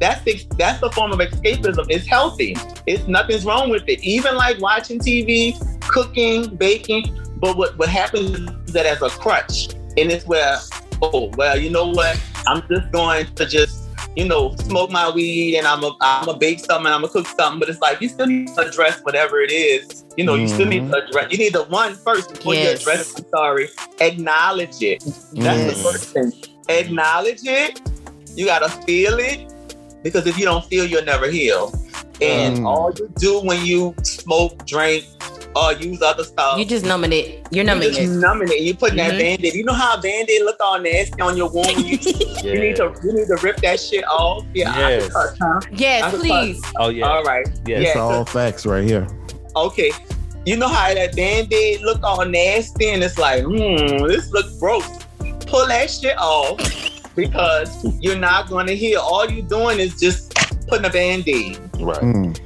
that's the, that's the form of escapism it's healthy it's nothing's wrong with it even like watching tv cooking baking but what, what happens is that as a crutch and it's where oh well you know what i'm just going to just you know smoke my weed and i'm a i'm a bake something i'm a cook something but it's like you still need to address whatever it is. You know you still need to mm-hmm. address you need the one first before Yes. you address it, i'm sorry. Acknowledge it. That's Yes. the first thing. Acknowledge it. You gotta feel it because if you don't feel, you'll never heal. And Mm. all you do when you smoke, drink, or use other stuff, you just numbing it. You're you numbing just it. numbing it. You putting Mhm. that band-aid. You know how a band-aid look all nasty on your wound. You, you need to you need to rip that shit off. Yeah, I Yes. can touch, huh? Yes, I was please. Oh yeah. All right. Yes. It's Yeah. all facts right here. Okay. You know how that band-aid look all nasty and it's like, hmm, this looks gross. Pull that shit off because you're not gonna heal. All you're doing is just putting a band-aid. Right. Mm.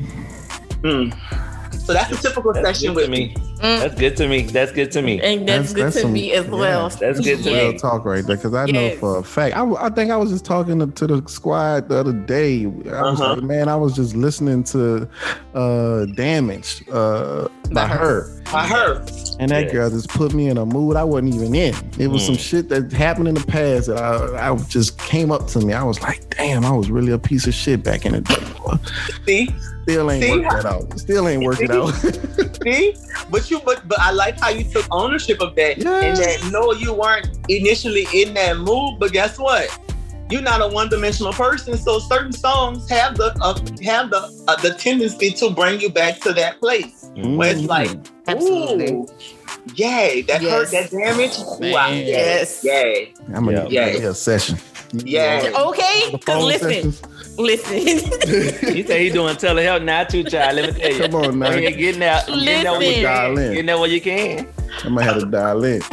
Mm. So that's a typical That's session with me. Me. Mm. That's good to me. That's good to me. And that's, That's- good that's to some- me as yeah. well. That's good to Real me. talk right there, because I know for a fact. I, I think I was just talking to, to the squad the other day. I was Uh-huh. like, man, I was just listening to uh "Damaged" uh, by her. By her. her, I heard. and that Yeah. girl just put me in a mood I wasn't even in. It was Mm. some shit that happened in the past that I, I just came up to me. I was like, damn, I was really a piece of shit back in the day. See, Still ain't See? worked that out. Still ain't worked it out. see, but you, but but I like how you took ownership of that, Yeah. and that no, you weren't initially in that mood. But guess what? You're not a one-dimensional person, so certain songs have the uh, have the uh, the tendency to bring you back to that place where it's like, Absolutely. ooh, yay, that hurt, that damage, wow, Man. Yes. yay. I'm gonna Yeah. need a session. Yeah. Okay, because listen, sessions. Listen, He said he doing telehealth now too, child. Let me tell you. Come on now. When you getting out, getting out when you Listen. Dial can. in. Getting out when you can. I might have to dial in.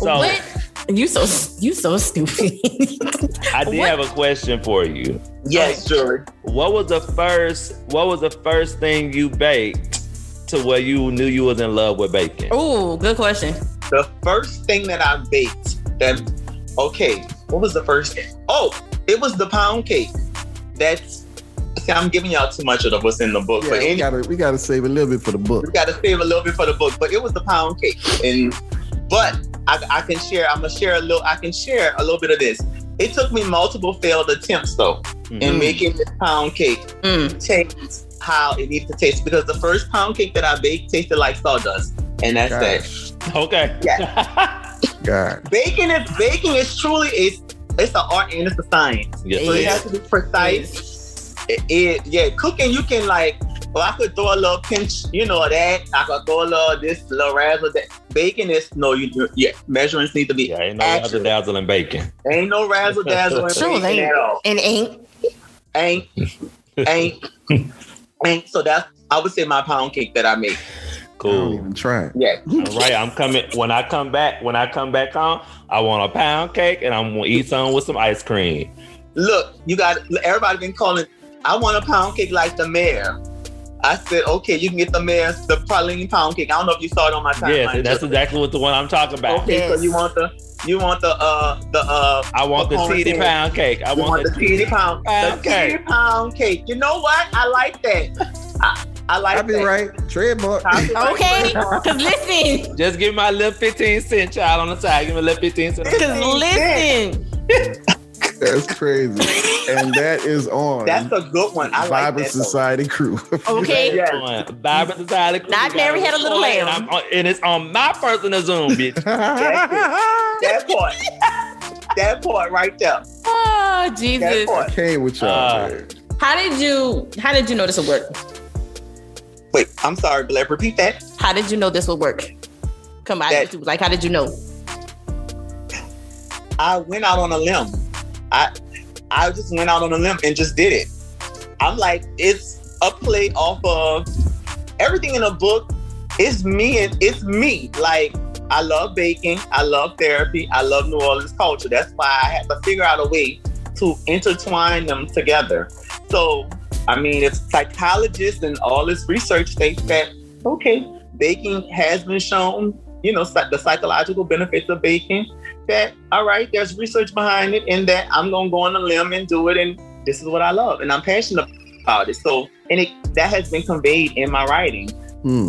So what? You so you so stupid. I did What? have a question for you. Yes, Jury. What was the first? What was the first thing you baked to where you knew you was in love with baking? oh, good question. The first thing that I baked that okay, what was the first thing? Oh, it was the pound cake. That's see, I'm giving y'all too much of the, what's in the book. Yeah, but we any, gotta we gotta save a little bit for the book. we gotta save a little bit for the book. But it was the pound cake. And but I, I can share, I'm gonna share a little, I can share a little bit of this. It took me multiple failed attempts though in Mm. making this pound cake Mm. taste how it needs to taste because the first pound cake that I baked tasted like sawdust. And that's that. Gosh, Okay. God. baking is baking is truly it's it's an art and it's a science. yes, So it it has to be precise. It, it- yeah, cooking you can like Well, I could throw a little pinch, you know that. I could throw a little this, little razzle that. Bacon is no, you yeah. Measurements need to be. Yeah, ain't no accurate. razzle dazzle in bacon. Ain't no razzle dazzle in Sure, bacon they- at all. And ain't Ain't, ain't, ain't. So that's I would say my pound cake that I make. I don't Cool. even try it. Yeah. All right, I'm coming. When I come back, when I come back home, I want a pound cake and I'm gonna eat some with some ice cream. Look, you got everybody been calling. I want a pound cake like the mayor. I said, okay, you can get the mayor's the praline pound cake. I don't know if you saw it on my timeline. Yes, that's exactly what the one I'm talking about. Okay, so you want the you want the uh the uh I want the What teeny pound cake. I you want the teeny pound pound the teeny cake. pound cake. You know what? I like that. I, I like I'll be that. right. Trademark. Okay. Cause listen, Just give my little 15 cent child on the side. Give me a little 15 cent. cause listen. That's crazy. and that is on That's a good one. I like Vibrant that. though. Society Crew. Okay. Yeah. Vibrant Society. Crew. Not Mary Had a Little Lamb. And, I'm on- and it's on my personal Zoom, bitch. That part. that part right there. Oh That Jesus. part. Came with y'all, Uh. How did you how did you know this would work? Wait, I'm sorry, but repeat that. How did you know this would work? Come on, That- like how did you know? I went out on a limb. I I just went out on a limb and just did it. I'm like, it's a play off of everything in a book. It's me and it's me. Like I love baking. I love therapy. I love New Orleans culture. That's why I had to figure out a way to intertwine them together. So I mean, if psychologists and all this research states that okay, baking has been shown, you know, the psychological benefits of baking that all right there's research behind it and that i'm gonna go on a limb and do it and this is what i love and i'm passionate about it. So and it that has been conveyed in my writing. Hmm.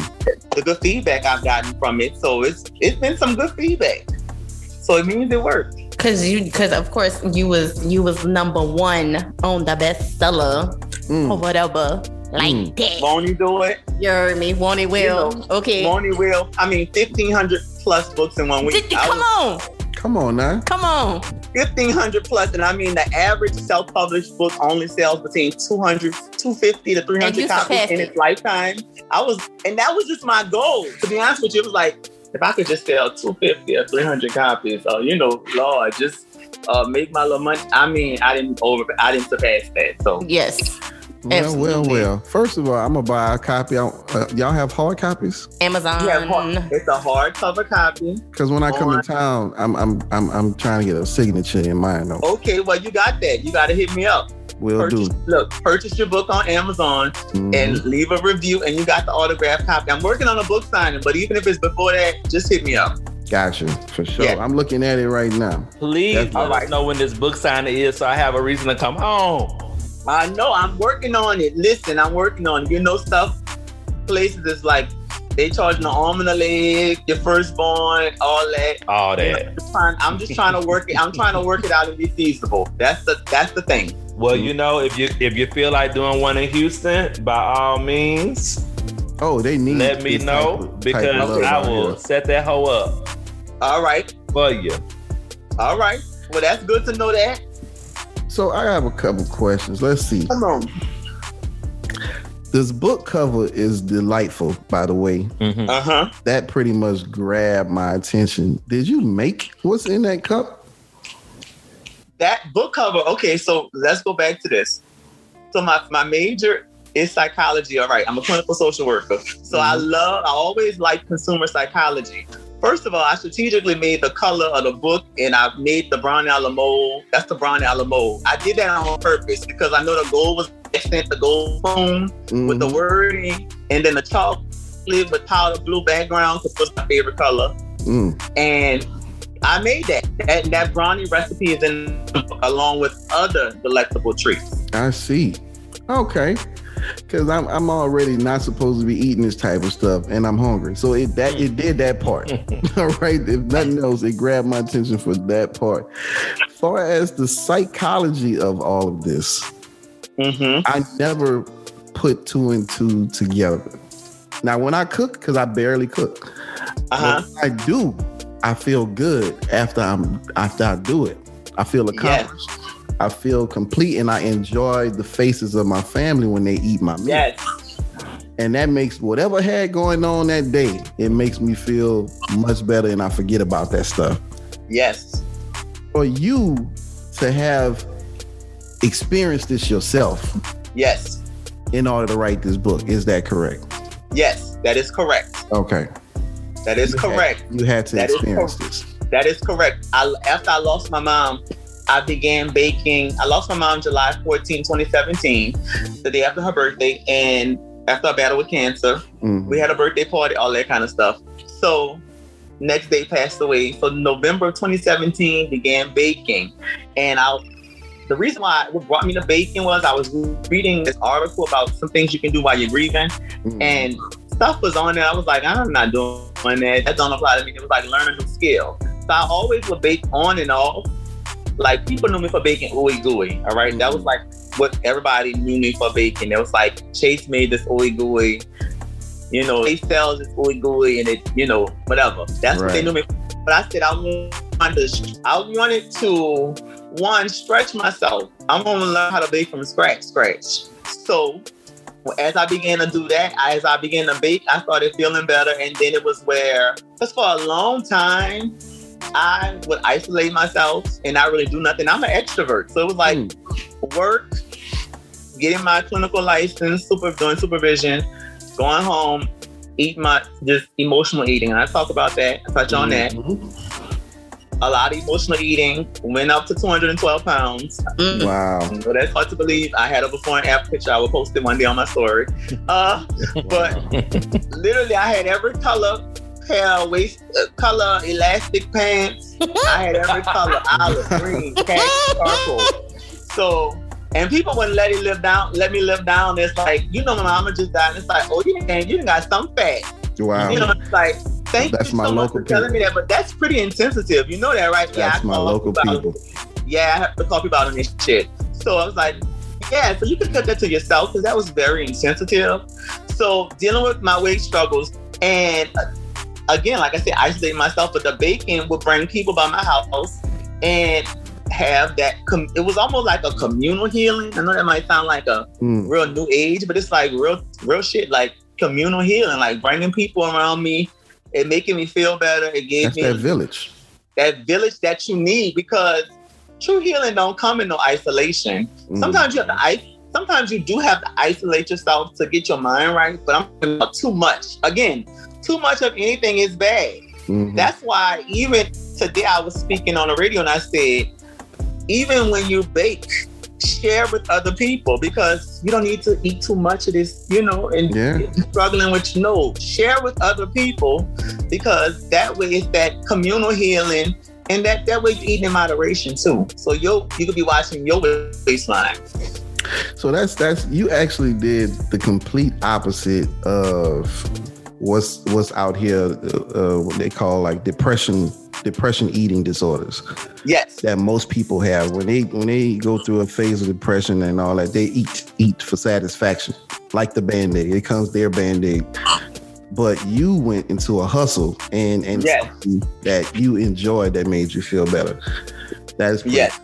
the good feedback i've gotten from it so it's it's been some good feedback. So it means it worked. Cause you cause of course you was you was number one on the bestseller Mm. or whatever. Like Mm. that. won't you do it You heard me, won't it will. You know, okay. won't you will i mean 1500 plus books in one week Did- come was- on. Come on now. Come on. 1500 plus and i mean the average self-published book only sells between 200 250 to 300 copies in its lifetime i was and that was just my goal to be honest with you it was like if i could just sell 250 or 300 copies or you know lord just uh, make my little money i mean i didn't over i didn't surpass that so Yes. Well, well, Absolutely. well. First of all, I'm gonna buy a copy. Uh, y'all have hard copies? Amazon. yeah it's a hardcover copy Because when I come in town, I'm I'm I'm I'm trying to get a signature in mine. Though. okay well you got that you got to hit me up Will do. purchase look purchase your book on amazon Mhm. and leave a review and you got the autograph copy. I'm working on a book signing, but even if it's before that, just hit me up. Gotcha for sure. Yeah. I'm looking at it right now. Please That's let all us know when this book signing is so I have a reason to come home. I know I'm working on it. Listen, I'm working on it. You know stuff. Places is like they charging an arm and a leg, your firstborn, all that. All You know, that. I'm just trying- I'm just trying to work it. I'm trying to work it out and be feasible. That's the that's the thing. Well, you know, if you if you feel like doing one in Houston, by all means, Oh, they need. let me know type because type I will here. set that hoe up All right, for you. all right. Well, that's good to know that. So I have a couple questions. Let's see. Come on. This book cover is delightful, by the way. Mhm. Uh huh. That pretty much grabbed my attention. Did you make what's in that cup? that book cover okay so let's go back to this so my, my major is psychology all right i'm a clinical social worker so i love i always like consumer psychology first of all i strategically made the color of the book and i made the brownie à la mode that's the brownie à la mode i did that on purpose because i know the goal was accent the gold spoon with the Mhm. wording and then the chocolate with powder blue background because was my favorite color Mm. and I made that. That that brownie recipe is in the book, along with other delectable treats. I see. Okay. Cause I'm I'm already not supposed to be eating this type of stuff, and I'm hungry. So it that it did that part. All right. If nothing else, it grabbed my attention for that part. As far as the psychology of all of this, Mm-hmm. I never put two and two together. Now, when I cook, because I barely cook, Uh huh. when I do. I feel good after I'm after I do it. I feel accomplished. I feel complete, and I enjoy the faces of my family when they eat my meal. Yes. And that makes whatever I had going on that day, it makes me feel much better and I forget about that stuff. Yes. For you to have experienced this yourself Yes. in order to write this book, is that correct? Yes. That is correct. Okay. That is You had- correct. you had to That is experience this. That is correct. I, after I lost my mom, I began baking. I lost my mom July 14, 2017, the day after her birthday. And after a battle with cancer, Mhm. we had a birthday party, all that kind of stuff. So next day passed away. So November of 2017 began baking. And I the reason why what brought me to baking was I was reading this article about some things you can do while you're grieving Mhm. and stuff was on there. I was like, I'm not doing that. That don't apply to me. It was like learn a new skill. So I always would bake on and off. Like people knew me for baking ooey gooey. All right? That was like what everybody knew me for baking. It was like Chase made this ooey gooey. You know, Chase sells this ooey gooey and it, you know, whatever. That's what they knew me. for. But I said I wanted to I wanted to one stretch myself. I'm gonna learn how to bake from scratch, scratch. So as I began to do that, as I began to bake, I started feeling better. And then it was where, just for a long time, I would isolate myself and not really do nothing. I'm an extrovert. So it was like Mm. work, getting my clinical license, super doing supervision, going home, eat my just emotional eating. And I talk about that, I touch on that. Mhm. A lot of emotional eating, went up to 212 pounds. Mm. Wow. So that's hard to believe. I had a before and after picture. I will post it one day on my story. Uh, but literally, I had every color pair, waist uh, color, elastic pants. I had every color: olive, green, khaki, purple. So, and people wouldn't let it live down. Let me live down. It's like you know, my mama just died. And it's like, oh, you didn't, you got some fat. Wow. You know, it's like. Thank That's you my so much local for telling me that, but that's pretty insensitive. You know that, right? That's I my local about- people. yeah, I have to call people out on this shit. So I was like, yeah, so you can cut that to yourself because that was very insensitive. So dealing with my weight struggles and uh, again, like I said, isolating myself, but the bacon would bring people by my house and have that. Com- it was almost like a communal healing. I know that might sound like a Mm. real new age, but it's like real, real shit, like communal healing, like bringing people around me. and making me feel better. It gave That's me that village. that village that you need because true healing don't come in no isolation. Mm. Sometimes you have to ice. Sometimes you do have to isolate yourself to get your mind right, but I'm talking about too much. Again, too much of anything is bad. Mhm. That's why even today I was speaking on the radio and I said, even when you bake, share with other people because you don't need to eat too much of this, you know, and Yeah. struggling with no. Share with other people because that way it's that communal healing and that, that way you're eating in moderation too. So you you could be watching your waistline. So that's that's you actually did the complete opposite of what's what's out here. Uh, what they call like depression depression eating disorders Yes. that most people have when they when they go through a phase of depression and all that. They eat eat for satisfaction, like the band aid. It comes their band aid. But you went into a hustle and and Yes. that you enjoyed that made you feel better. That is pretty- Yes.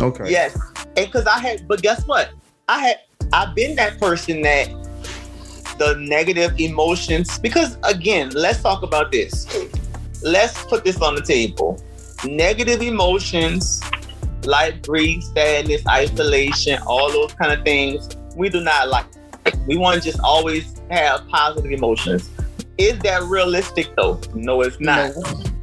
Okay. Yes, and because I had, but guess what? I had, I've been that person that the negative emotions. Because again, let's talk about this. Let's put this on the table. Negative emotions, like grief, sadness, isolation, all those kind of things, we do not like. We want to just always have positive emotions. Is that realistic though? No, it's not.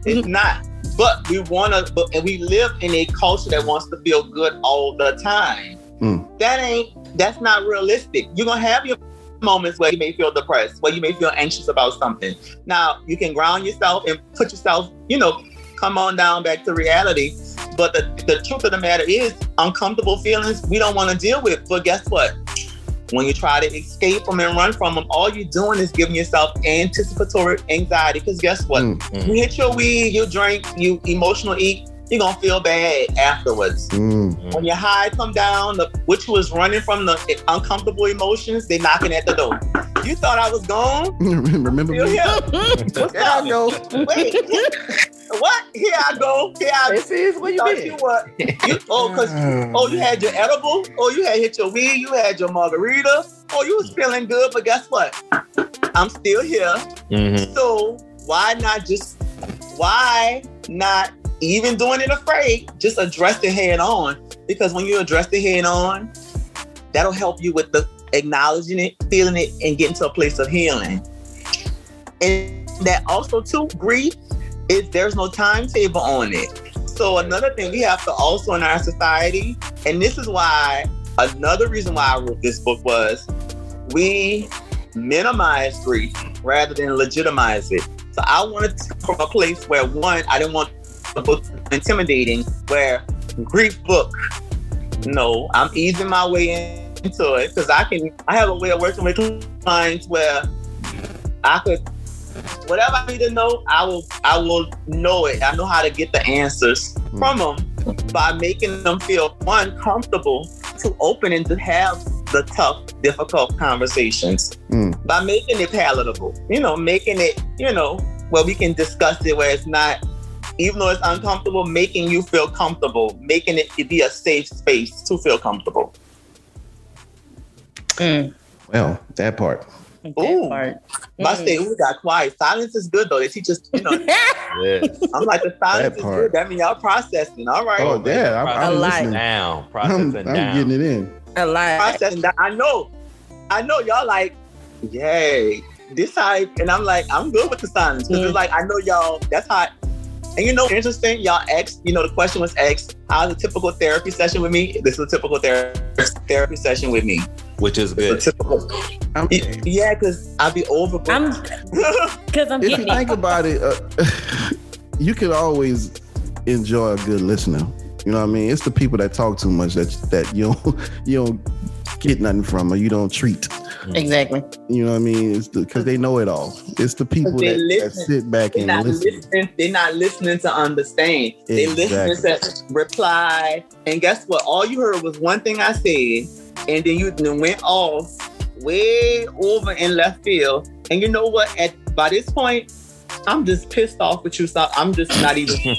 It's not. But we want to, but and we live in a culture that wants to feel good all the time. Mm. That ain't. That's not realistic. You're gonna have your moments where you may feel depressed, where you may feel anxious about something. Now you can ground yourself and put yourself, you know, come on down back to reality. But the, the truth of the matter is, uncomfortable feelings we don't want to deal with. But guess what? When you try to escape them and run from them, all you're doing is giving yourself anticipatory anxiety. Because guess what? Mm. You hit your weed, you drink, you emotional eat, you're gonna feel bad afterwards. Mm. When your high come down, the, which was running from the uncomfortable emotions, they knocking at the door. You thought I was gone? Remember Still me? here. What's There I up? go. Wait. what? Here I go. Here I This is where you thought been. you what? You, oh, cause oh, you had your edible. Oh, you had hit your weed. You had your margarita. Oh, you was feeling good. But guess what? I'm still here. Mhm. So why not just? Why not even doing it afraid? Just address it head on. Because when you address it head on, that'll help you with the acknowledging it, feeling it, and getting to a place of healing. And that also too, grief is there's no timetable on it. So another thing we have to also in our society, and this is why another reason why I wrote this book was we minimize grief rather than legitimize it. So I wanted to from a place where one, I didn't want the book intimidating, where grief book. No, I'm easing my way into it because I can I have a way of working with clients where I could whatever I need to know, I will I will know it. I know how to get the answers from them by making them feel one comfortable to open and to have the tough, difficult conversations. Mm. By making it palatable. You know, making it, you know, where we can discuss it where it's not even though it's uncomfortable, making you feel comfortable, making it be a safe space to feel comfortable. Mm, Well, that part. that Ooh. part. My Mm. state, we got quiet. Silence is good though. They teach us, you know. Yes. I'm like the silence That is part. good. That means y'all processing. All right. Oh, yeah. I'm, I'm A lot. listening. Down. I'm, Processing I'm down. getting it in. A lot. processing that. I know. I know y'all like, yay. This how and I'm like, I'm good with the silence. Because Yeah. it's like I know y'all, that's how and you know interesting, y'all asked, you know, the question was asked, how's a typical therapy session with me? This is a typical ther- therapy session with me. Which is a good. typical I'm, Yeah, because I'll be over I'm because I'm if getting you think it. about it, uh, you can always enjoy a good listener. You know what I mean? It's the people that talk too much that that you don't you don't get nothing from or you don't treat. Exactly. You know what I mean? It's because they know it all. It's the people that, that sit back They're and listen. listening. They're not listening to understand. They Exactly. listen to reply. And guess what? All you heard was one thing I said, and then you then went off way over in left field. And you know what? At by this point, I'm just pissed off with you. So I'm just not even.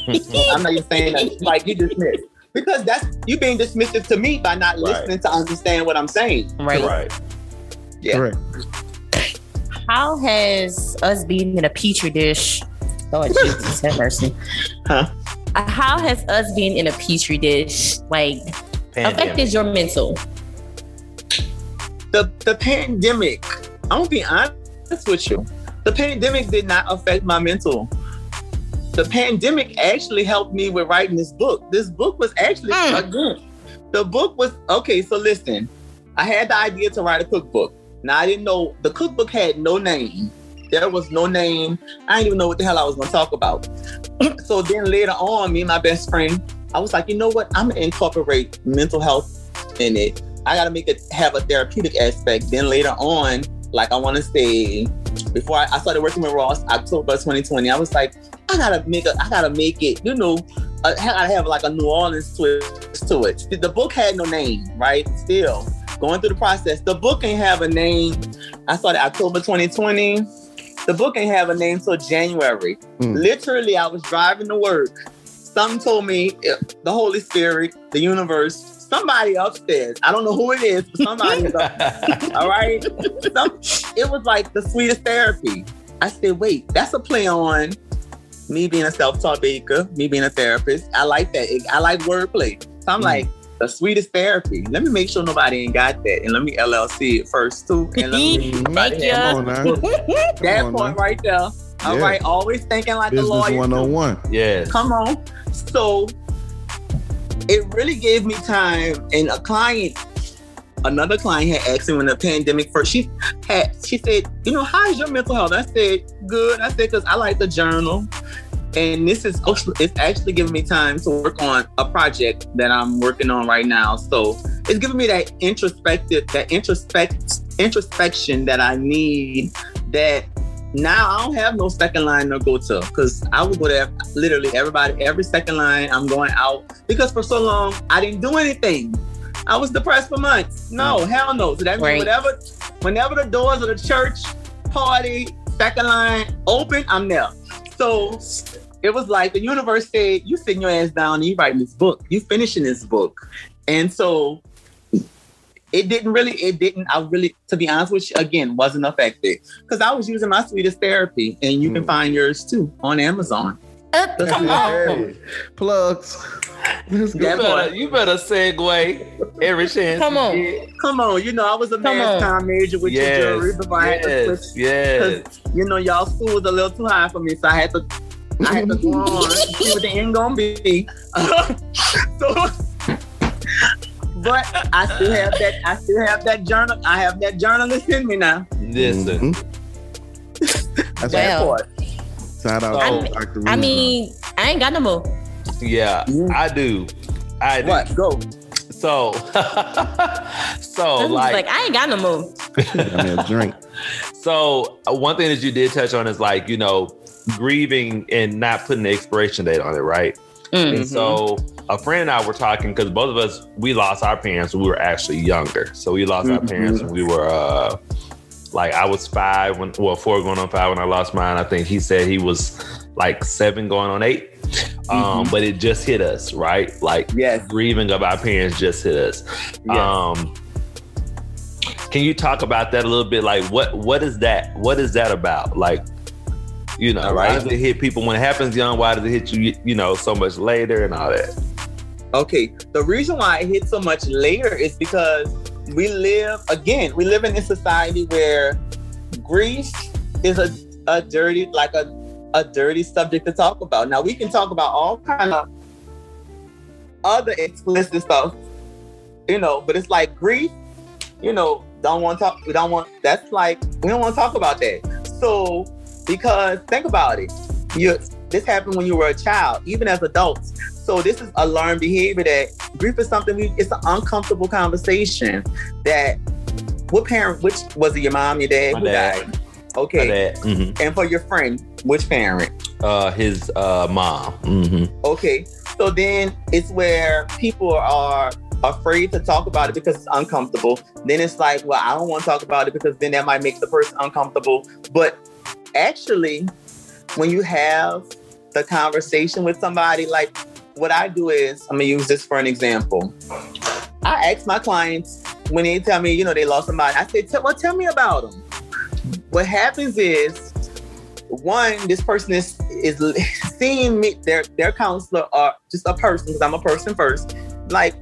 I'm not even saying that. Like you dismissed. Because that's you being dismissive to me by not Right. listening to understand what I'm saying. Right. Right. Yeah. Correct. How has us being in a petri dish? Oh Jesus, have mercy. Huh? Uh, How has us being in a petri dish like Pandemic. affected your mental? the the pandemic. I'm gonna be honest with you. The pandemic did not affect my mental. The pandemic actually helped me with writing this book. This book was actually Mm. again. The book was okay. So listen, I had the idea to write a cookbook. Now I didn't know the cookbook had no name. There was no name. I didn't even know what the hell I was gonna talk about. so then later on, me and my best friend, I was like, you know what? I'm gonna incorporate mental health in it. I gotta make it have a therapeutic aspect. Then later on, like I want to say, before I, I started working with Ross, October 2020, I was like, I gotta make it. I gotta make it. You know, uh, I gotta have like a New Orleans twist to it. The book had no name, right? Still going through the process. The book ain't have a name. I started October 2020. The book ain't have a name till January. Mm. Literally, I was driving to work. Something told me eh, the Holy Spirit, the universe, somebody upstairs. I don't know who it is, but somebody's up. All right. Some, it was like the sweetest therapy. I said, wait, that's a play on me being a self-taught baker, me being a therapist. I like that. I like wordplay. So I'm Mm. like, the sweetest therapy. Let me make sure nobody ain't got that. And let me LLC it first too. And let me Thank Yeah. On that on point now. right there. All Yeah. right, always thinking like a Business lawyer. too. 101. yes. Come on. So it really gave me time. And a client, another client had asked me when the pandemic first, she had, she said, you know, how's your mental health? I said, good. I said, because I like the journal. And this is it's actually giving me time to work on a project that I'm working on right now. So it's giving me that introspective, that introspect, introspection that I need that now I don't have no second line to go to because I would go there literally everybody, every second line I'm going out because for so long I didn't do anything. I was depressed for months. No, mm. hell no. So that means Right. whatever whenever the doors of the church party second line open, I'm there. So it was like the universe said, "You sitting your ass down and you writing this book. You finishing this book." And so it didn't really, it didn't. I really, to be honest with you, again, wasn't affected because I was using my sweetest therapy, and you can Mm. find yours too on Amazon. Uh, come on. Hey, plugs. Let's go. That You better, boy. you better segue every chance. Come on. get. Come on, you know I was a Come math on. time major with Yes, your jewelry, but I had to yes, switch yes. you know, y'all school was a little too high for me, so I had to I had to go on see what the end gonna be. so but I still have that I still have that journal. I have that journalist in me now. Listen, Mhm. That's Well, right. Shout out I to mean- Dr. I mean, I ain't got no more. Yeah, Mm. I do. I do. What? Go. So, so Like, like, like, I ain't got no more. Got me a drink. so uh, one thing that you did touch on is like, you know, grieving and not putting the expiration date on it, right? Mm. And so a friend and I were talking because both of us we lost our parents when we were actually younger. So we lost our Mhm. parents when we were uh like I was five when well four going on five when I lost mine. I think he said he was like seven going on eight. Um, but it just hit us, right? Like Yes. grieving of our parents just hit us. Yes. Um can you talk about that a little bit? Like what what is that? What is that about? Like you know, All why right. does it hit people when it happens young? Why does it hit you, you know, so much later and all that? Okay. The reason why it hit so much later is because we live again, we live in a society where grief is a, a dirty, like a, a dirty subject to talk about. Now we can talk about all kind of other explicit stuff, you know, but it's like grief, you know, don't want to talk, we don't want that's like we don't want to talk about that. So because think about it. You this happened when you were a child, even as adults. So this is a learned behavior that grief is something we it's an uncomfortable conversation that what parent which was it your mom, your dad, My who dad. died? Okay. Mhm. And for your friend, which parent? uh, his uh, mom. hmm Okay. So then it's where people are afraid to talk about it because it's uncomfortable. Then it's like, well, I don't want to talk about it because then that might make the person uncomfortable. But actually, when you have the conversation with somebody, like what I do is, I'm gonna use this for an example. I ask my clients when they tell me, you know, they lost somebody. I say, well, tell me about them. What happens is, one, this person is is seeing me, their their counselor or just a person, because I'm a person first. Like,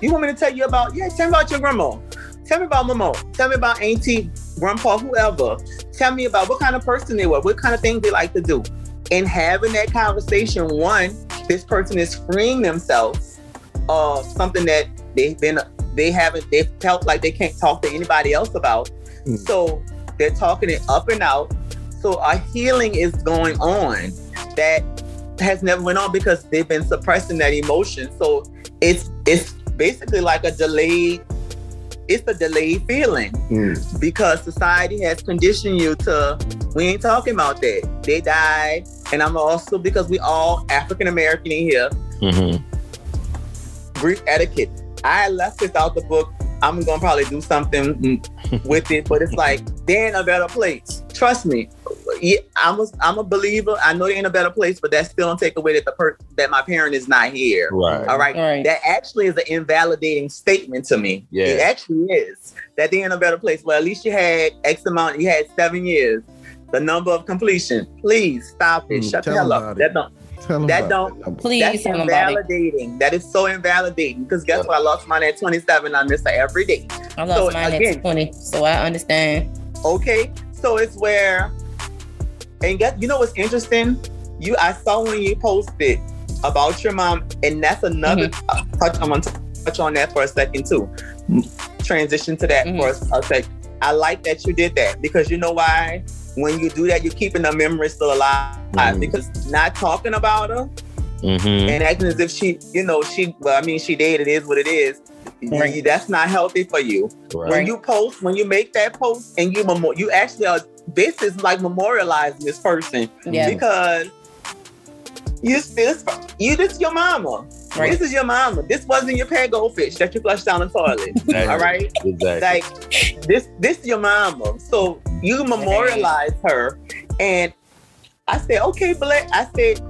you want me to tell you about? Yeah, tell me about your grandma. Tell me about mama. Tell me about auntie, grandpa, whoever. Tell me about what kind of person they were, what kind of things they like to do. And having that conversation, one, this person is freeing themselves of something that they've been they haven't they've felt like they can't talk to anybody else about. Mm. So they're talking it up and out. So a healing is going on that has never went on because they've been suppressing that emotion. So it's it's basically like a delayed it's a delayed feeling Mm. because society has conditioned you to we ain't talking about that. They died. And I'm also because we all African American in here, hmm grief etiquette. I left this out the book. I'm gonna probably do something mm, with it, but it's like they're in a better place. Trust me. Yeah, I'm a, I'm a believer. I know they're in a better place, but that still don't take away that the per- that my parent is not here. Right. All right. Right. That actually is an invalidating statement to me. Yeah. It actually is that they're in a better place. Well, at least you had X amount. You had seven years. The number of completion. Please stop it. Mm, Shut the hell up. That don't. Tell 'em That about don't- that number. Please, That's tell nobody. invalidating. That is so invalidating. Because guess what? I lost mine at 27. I miss her every day. I lost So, mine again- at 20, so I understand. Okay. So it's where, and get you know what's interesting? You I saw when you posted about your mom, and that's another uh, touch. I'm gonna touch on that for a second too. Transition to that for a, a sec. I like that you did that because you know why? When you do that, you're keeping the memory still alive. Mhm. Because not talking about her hmm and acting as if she, you know, she. Well, I mean, she did. It is what it is. Right. You- That's not healthy for you Right. when you post, when you make that post, and you memo- you actually are. This is like memorializing this person Yeah. because you this you this your mama. Right. This is your mama. This wasn't your pet goldfish that you flushed down the toilet. Exactly. All right. Exactly. Like this, this is your mama. So you memorialize her, and I said, okay, Blair. I said,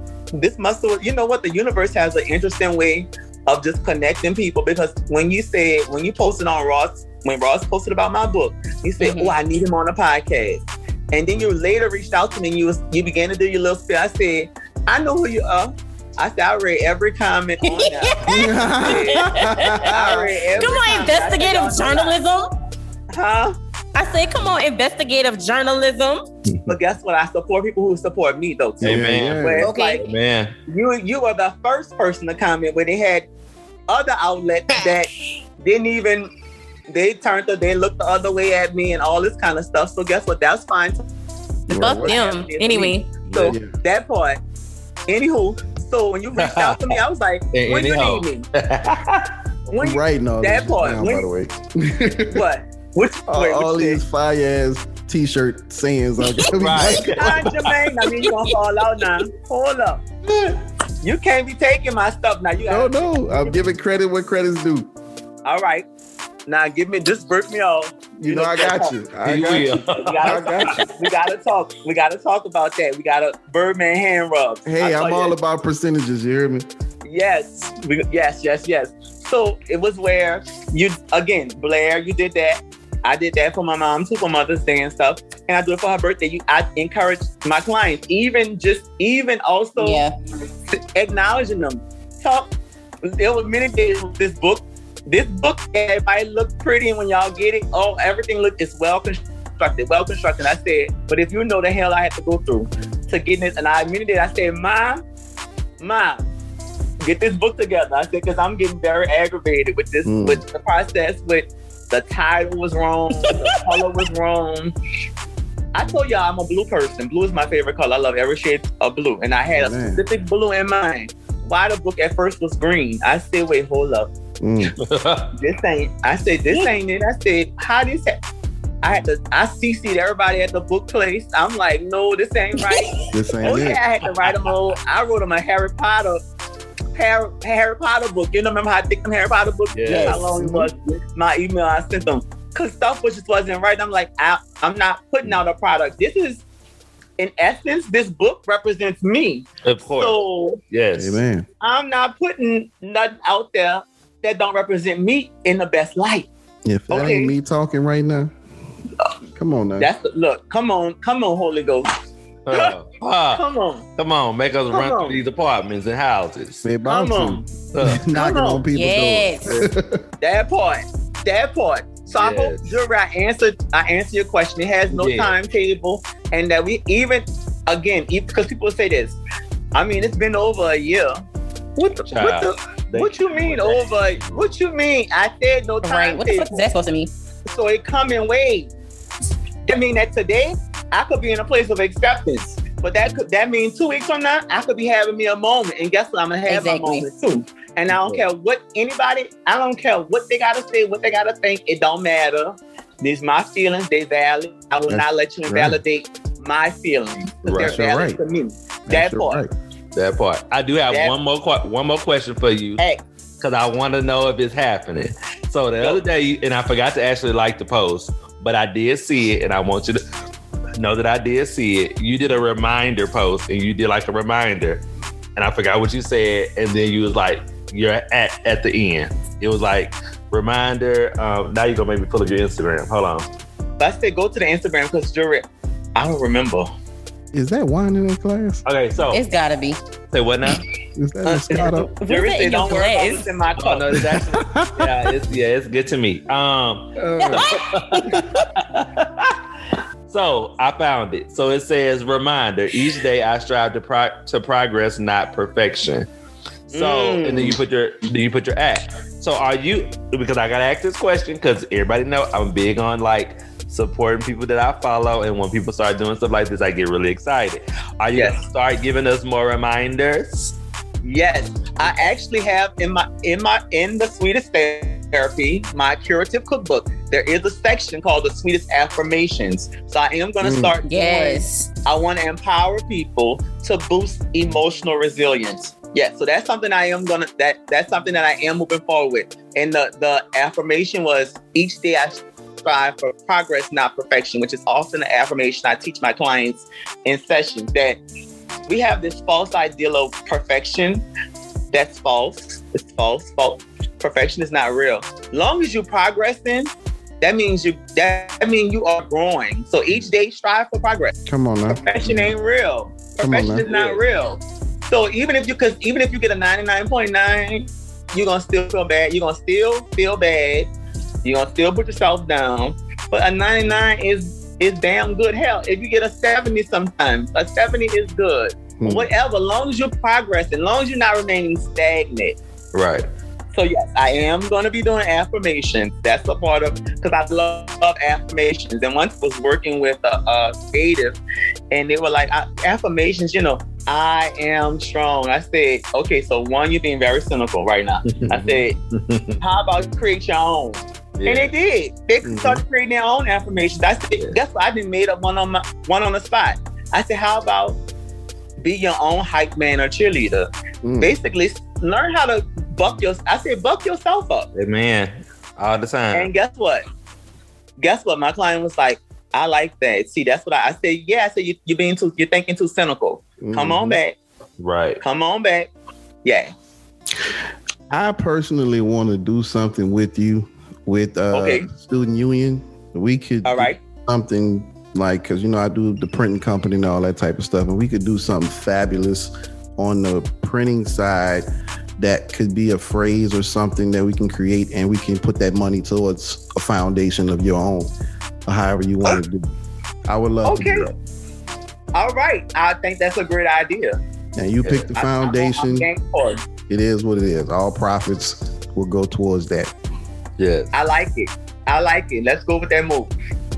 this must have. You know what? The universe has an interesting way of just connecting people because when you said when you posted on Ross, when Ross posted about my book, you said, Mhm. oh, I need him on a podcast, and then you later reached out to me. and You was you began to do your little spiel. I said, I know who you are. I said, I read every comment on that. I read every Come on, comment. I investigative "Y'all know that." journalism. Huh? I say, come on, investigative journalism. But guess what? I support people who support me though. Too. Amen. Where it's Okay. like Man, you you are the first person to comment when they had other outlets that didn't even they turned to they looked the other way at me and all this kind of stuff. So guess what? That's fine. Fuck them. Anyway, So Yeah. that part. Anywho, so when you reached out to me, I was like, Hey, when you anyhow. need me? When I'm you writing all that this part, down, when- by the way. what? Which all, wait, all which these fire ass t-shirt sayings. I gotta be Right. like, Ah, Jermaine, I mean you gonna fall out now. Hold up. You can't be taking my stuff now. You no, got no. I'm giving credit where credit's due. all right. Now give me just break me off. You know I got you. I He got you. will. We gotta, I got you. we gotta talk. We gotta talk about that. We gotta Birdman hand rubs. Hey, I'll I'm all you. about percentages. You hear me? Yes, we, yes, yes, yes. So it was where you again, Blair, you did that. I did that for my mom too for Mother's Day and stuff, and I do it for her birthday. You, I encourage my clients, even just even also yeah. acknowledging them. Talk. There were many days with this book. This book, everybody look pretty, and when y'all get it, oh, everything look is well constructed, well constructed. I said, but if you know the hell I had to go through to get this, and I admitted it, I said, Mom, Mom, get this book together. I said, because I'm getting very aggravated with this, Mm. with the process, with the title was wrong, the color was wrong. I told y'all I'm a blue person. Blue is my favorite color. I love every shade of blue. And I had a Man. specific blue in mind. Why the book at first was green. I said, wait, hold up. Mm. This ain't I said, this ain't it. I said, how this ha-? I had to I CC'd everybody at the book place. I'm like, no, this ain't right. This ain't oh it. yeah, I had to write them all. I wrote them a Harry Potter Harry, Harry Potter book. You know, remember how I thick them Harry Potter books? Yes. How long it was? My email I sent them. Cause stuff was just wasn't right. I'm like, I, I'm not putting out a product. This is, in essence, this book represents me. of course. So yes. Amen. I'm not putting nothing out there that don't represent me in the best light. If that Okay. ain't me talking right now, come on now. That's the, look. Come on, come on, Holy Ghost. Uh, uh, Come on, come on, make us Come run on. through these apartments and houses. They come to. on. Uh, Knocking Come on. on people's Yes. doors. That part. That part. So I hope, Yes. Jury, I answered. I answered your question. It has no Yeah. timetable, and that we even again because people say this. I mean, it's been over a year. What the, what, the, they- what you mean over? What you mean? I said no Right. What the fuck is that supposed to mean? so it come in waves. That mean that today I could be in a place of acceptance, but that could that mean two weeks from now I could be having me a moment, and guess what? I'm gonna have Exactly. my moment too. And I don't care what anybody, I don't care what they gotta say, what they gotta think. It don't matter. These my feelings, they valid. I will That's not let you right. invalidate my feelings. Right. They're valid right. to me. That's That part. right. That part. I do have That- one more one more question for you because I want to know if it's happening. So the other day, and I forgot to actually like the post, but I did see it, and I want you to know that I did see it. You did a reminder post, and you did like a reminder, and I forgot what you said, and then you was like, "You're at at the end." It was like reminder. Um, now you're gonna make me pull up your Instagram. Hold on. I said go to the Instagram because Jury, I don't remember. Is that wine in that glass? Okay, so It's gotta be. say what now? Is that Uh, Moscato? Jury that said in your don't worry about glass? what's in my Oh cup. no, it's actually yeah, it's yeah, it's good to me. Um, Uh, so I found it. So it says reminder: each day I strive to pro- to progress, not perfection. So Mm. and then you put your then you put your act. So are you? Because I gotta ask this question because everybody know I'm big on like supporting people that I follow, and when people start doing stuff like this, I get really excited. Are you Yes. gonna start giving us more reminders? Yes, I actually have in my in my in the sweetest therapy, my curative cookbook. There is a section called the sweetest affirmations. So I am going to Mm. start. doing- Yes. I want to empower people to boost emotional resilience. Yeah, so that's something I am gonna that that's something that I am moving forward with. And the the affirmation was each day I strive for progress, not perfection, which is often an affirmation I teach my clients in sessions that we have this false ideal of perfection. That's false. It's false. False. Perfection is not real. Long as you're progressing, that means you that means you are growing. So each day strive for progress. Come on now. Perfection ain't real. Come on, Perfection is not real. So even if you cause even if you get a 99.9, you're gonna still feel bad. You're gonna still feel bad. You're gonna still put yourself down. But a 99 is is damn good. Hell, if you get a 70 sometimes, a 70 is good. Hmm. Whatever, long as you're progressing, long as you're not remaining stagnant. Right. So yes, I am going to be doing affirmations. That's a part of because I love, love affirmations. And once I was working with a, a creative, and they were like "I- affirmations. You know, I am strong. I said, okay, so one, you're being very cynical right now. I said, how about create your own? And they did. They Mhm. started creating their own affirmations. I said, guess what? I didn't made up one on my one on the spot. I said, how about be your own hype man or cheerleader? Mm. Basically, learn how to buck your. I said, buck yourself up. man, all the time. And guess what? Guess what? My client was like, I like that. See, that's what I, I said. Yeah, I said you, you're being too. You're thinking too cynical. Come on Mhm. back. right. Come on back. Yeah. I personally want to do something with you with uh Okay. student union. We could All do something like because you know I do the printing company and all that type of stuff, and we could do something fabulous on the printing side that could be a phrase or something that we can create, and we can put that money towards a foundation of your own, or however you want to do. I would love to do Okay. that. All right. I think that's a great idea. And you pick the I- foundation. for it. It is what it is. All profits will go towards that. Yes. I like it. I like it. Let's go with that move.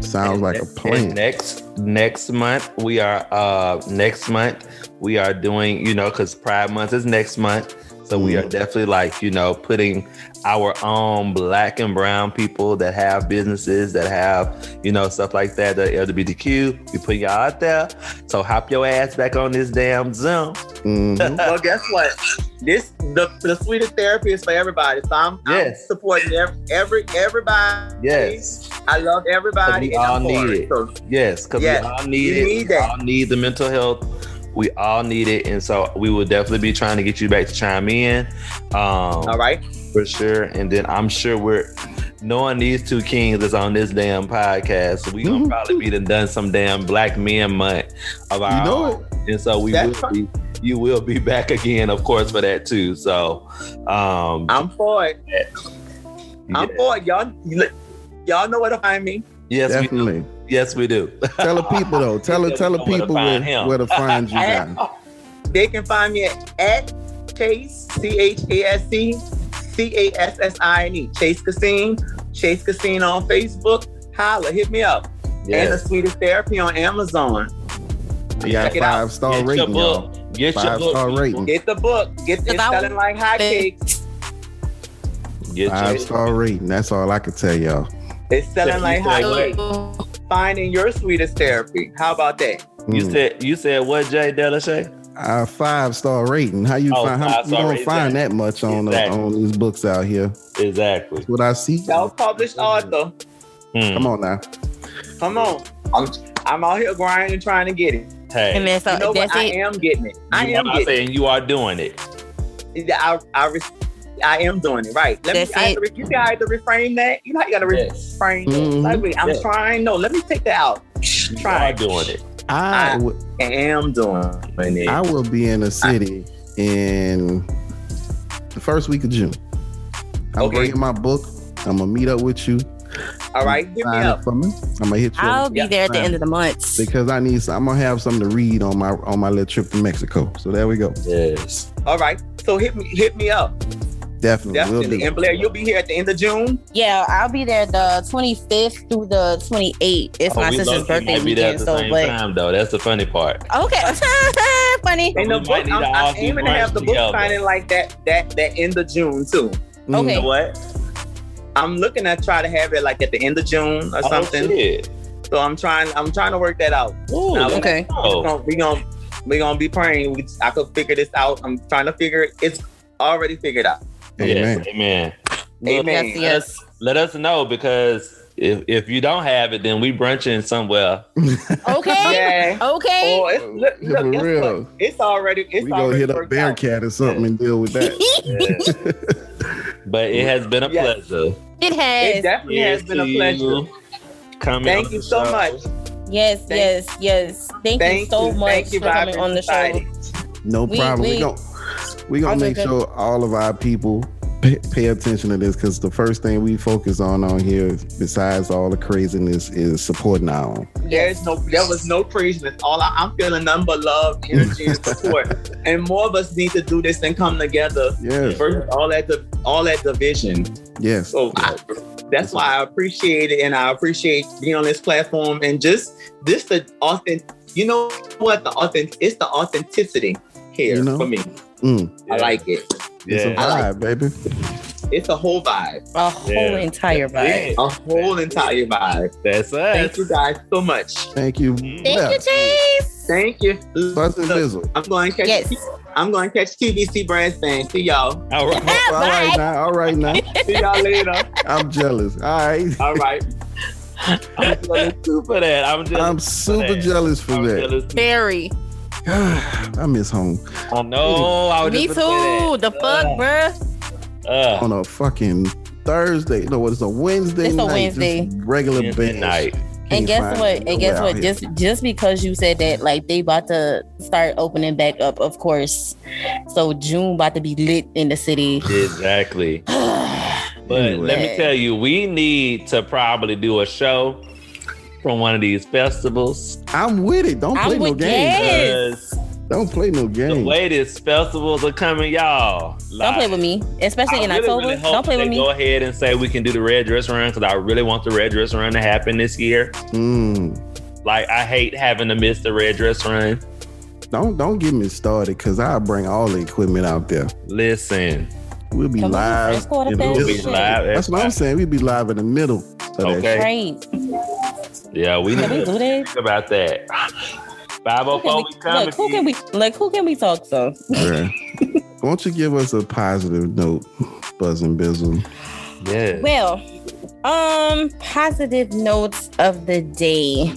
Sounds like a And plan. next next month we are uh next month we are doing you know because Pride Month is next month, so we are Mm. definitely like you know putting our own black and brown people that have businesses that have you know stuff like that the LGBTQ. We put y'all out there, so hop your ass back on this damn Zoom. Mhm. well, guess what? This the the sweetest therapy is for everybody. So I'm, Yes. I'm supporting every, every everybody. Yes, I love everybody. We and I'm all need it. it. So yes, because Yes, we all need we it. need we all need the mental health. We all need it, and so we will definitely be trying to get you back to chime in. Um, all right. for sure. And then I'm sure we're knowing these two kings that's on this damn podcast. We gonna Mhm. probably be done done some damn Black Men Month of our You know own. And so we That's will be you will be back again, of course, for that too. So um I'm for it. I'm yeah. for it. Y'all, y'all know where to find me. yes, we. Definitely. Yes, we do. Tell the people though. Tell the tell the know where people where, where to find you At- guys. they can find me at, at Chase C H A S C C A S S I N E Chase Cassine Chase Cassine on Facebook. Holla, hit me up. And the sweetest therapy on Amazon. You got Check a it out. five star Get rating, y'all. book. Get your Five book. star rating. Get the book. Get it's If selling like hotcakes. Get Five your star rating. That's all I can tell y'all. It's selling like said hotcakes. Finding your sweetest therapy. How about that? You Mm. said you said what, Jay Delashay? a five star rating. How you Oh, find? How, you don't rating. find that much on uh, on these books out here. Exactly. That's what I see. Self-published author. Hmm. Come on now. Come on. I'm I'm out here grinding trying to get it. Hey. And then so You know that's what? I am getting it. I you am are getting saying you are doing it. it. I I, re- I am doing it right. Let That's me. I have to, it. re- you see, I had to reframe that. You know, how you got to Yes. reframe. Mhm. Like, wait, I'm Yeah. trying. No, let me take that out. You Try. doing it. I I- w- I am doing it. I will be in a city in the first week of June. I'm okay. bringing my book. I'm gonna meet up with you. All right, hit me up. For me. I'm gonna hit you. I'll up be Yeah. there at the end of the month. because I need. Some, I'm gonna have something to read on my on my little trip to Mexico. So there we go. Yes. All right, so hit me, hit me up. Definitely, will Definitely. do. And Blair, you'll be here at the end of June. Yeah, I'll be there the 25th through the 28th. It's Oh, my sister's birthday might be there at weekend, the so same but time though. That's the funny part. okay, funny. And the We book, I'm, to I'm aiming to have the book together. signing like that, that, that end of June too. Mm. Okay. You know what? I'm looking to try to have it like at the end of June or Oh, something. shit. so I'm trying, I'm trying to work that out. Ooh, Now, Okay. We're gonna, we gonna we gonna be praying. We, I could figure this out. I'm trying to figure it. It's already figured out. Amen. Yes, amen. Amen. Yes, yes. Let us know because if if you don't have it, then we brunching somewhere. Okay. Yeah. Okay. Oh, it's, look, look, for it's, real. look, it's already. It's we gonna already hit up worked out. Bearcat or something and deal with that. But it has been a Yes. pleasure. It has. It has. definitely has been a to pleasure. you Coming Thank you so show. much. Yes, Thank- yes, yes. Thank, Thank you so you. much Thank you, for coming on the Society. show. No We- problem. We, we- gon' we gonna make sure all of our people pay, pay attention to this because the first thing we focus on on here, besides all the craziness, is supporting our own. There's no, there was no craziness. All I, I'm feeling nothing but love, energy, and support. and more of us need to do this and come together versus all that, all that division. yes. So I, that's why I appreciate it, and I appreciate being on this platform and just this the authentic. You know what? The authentic. It's the authenticity here You know? for me. Mm, I like it. it's a Yeah. I vibe, baby. It's a whole vibe, A whole Yeah. entire vibe. a whole entire vibe. That's it. Thank you guys so much. Thank you. Thank Yeah. you, Chase. Thank you. Buzz and Look, I'm going to catch. Yes. I'm going to catch TBC Brass Band. See y'all. All right. All right now. All right now. See y'all later. I'm jealous. All right. All right. I'm jealous too for that. I'm jealous. I'm super that. jealous for I'm that. jealous too. Very. I miss home Oh no! I was Me too. The fuck, bruh. Uh, on a fucking Thursday. No, it's a Wednesday It's a night. Wednesday. Just regular Wednesday band. night. And guess what? it And guess what? here. Just just because you said that, like they about to start opening back up, of course. So June about to be lit in the city. Exactly. But Anyway. let me tell you, we need to probably do a show from one of these festivals. I'm with it. Don't I'm play no with games. Yes. Because Don't play no the games. way these festivals are coming, y'all. Don't play with me, especially I in really, October. really hope Don't play they with me. Go ahead and say we can do the red dress run because I really want the red dress run to happen this year. Mm. Like I hate having to miss the red dress run. Don't don't get me started because I'll bring all the equipment out there. Listen, We'll be Can we do live. first quarter in the fest? we'll be live. That's what I'm saying. We'll be live in the middle of that Okay. shit. Right. Yeah, we Can need to do that? think about that. Who 504 can we we, coming. look, who can we look? Who can we talk to? Bruh. Won't you give us a positive note, Buzz and Bizzle? Yeah. Well, um, positive notes of the day.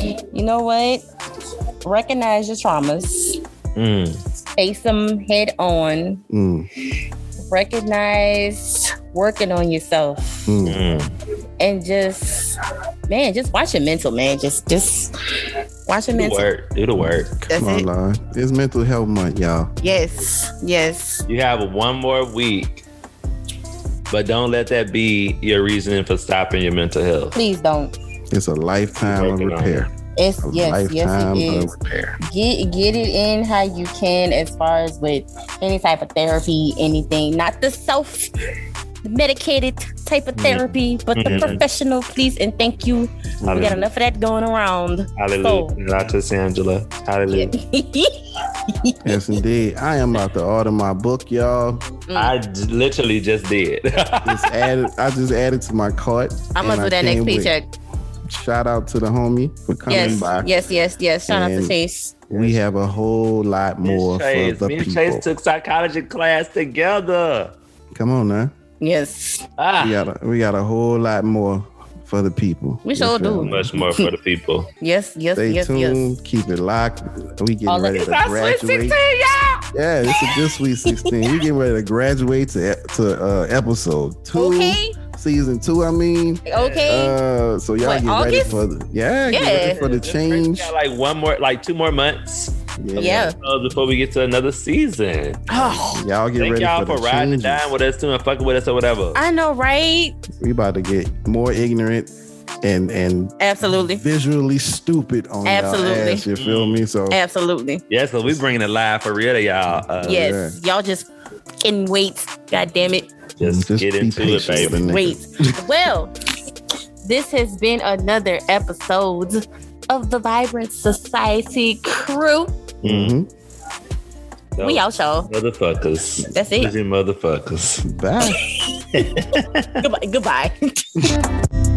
You know what? Recognize your traumas. Mm. Face them head on. Mm, Recognize working on yourself mm. Mm. and just man, just watch your mental, man. Just just watch your mental. work. Do the work. That's Come on, it. Lord. It's Mental Health Month, y'all. Yes, yes. You have one more week, but don't let that be your reason for stopping your mental health. Please don't. It's a lifetime of Working on repair. It's A yes, yes, lifetime it of is. repair. Get get it in how you can as far as with any type of therapy, anything. Not the self medicated type of therapy, but the Mhm. professional, please and thank you. We got enough of that going around. Hallelujah. Shout out to Angela. Hallelujah. Yes, indeed. I am about to order my book, y'all. I j- literally just did. Just added. I just added to my cart. I'm gonna do that next paycheck. Shout out to the homie for coming Yes, by. yes, yes, yes. Shout out to Chase. We have a whole lot more me and Chase, for the me and. Chase took psychology class together. Come on now. Yes, Ah, We got a, we got a whole lot more for the people. We You sure do. much more for the people. yes, yes, Stay yes, tuned. yes. Keep it locked. We getting All ready to That's sweet 16, graduate. y'all. Yeah, this is good sweet 16. we getting ready to graduate to to uh, episode two, Okay, season two. I mean, okay. uh, so y'all What, get ready for the yeah, get Yeah. ready for the change. got like one more, like two more months yeah. uh, before we get to another season. Oh, Y'all get Thank ready y'all for for the riding changes. down with us too and fucking with us or whatever. I know, right? We about to get more ignorant and and Absolutely, visually stupid on Absolutely. y'all ass. You feel me? So absolutely. Yes, because we bringing it live for real to y'all. Uh, Yes, y'all just can wait. God damn it. Just, Just get into it, baby. with. Wait. well, this has been another episode of the Vibrant Society crew. Mm. Mhm. So, We out, y'all. Motherfuckers. That's it. Busy motherfuckers. Bye. Goodbye. Goodbye.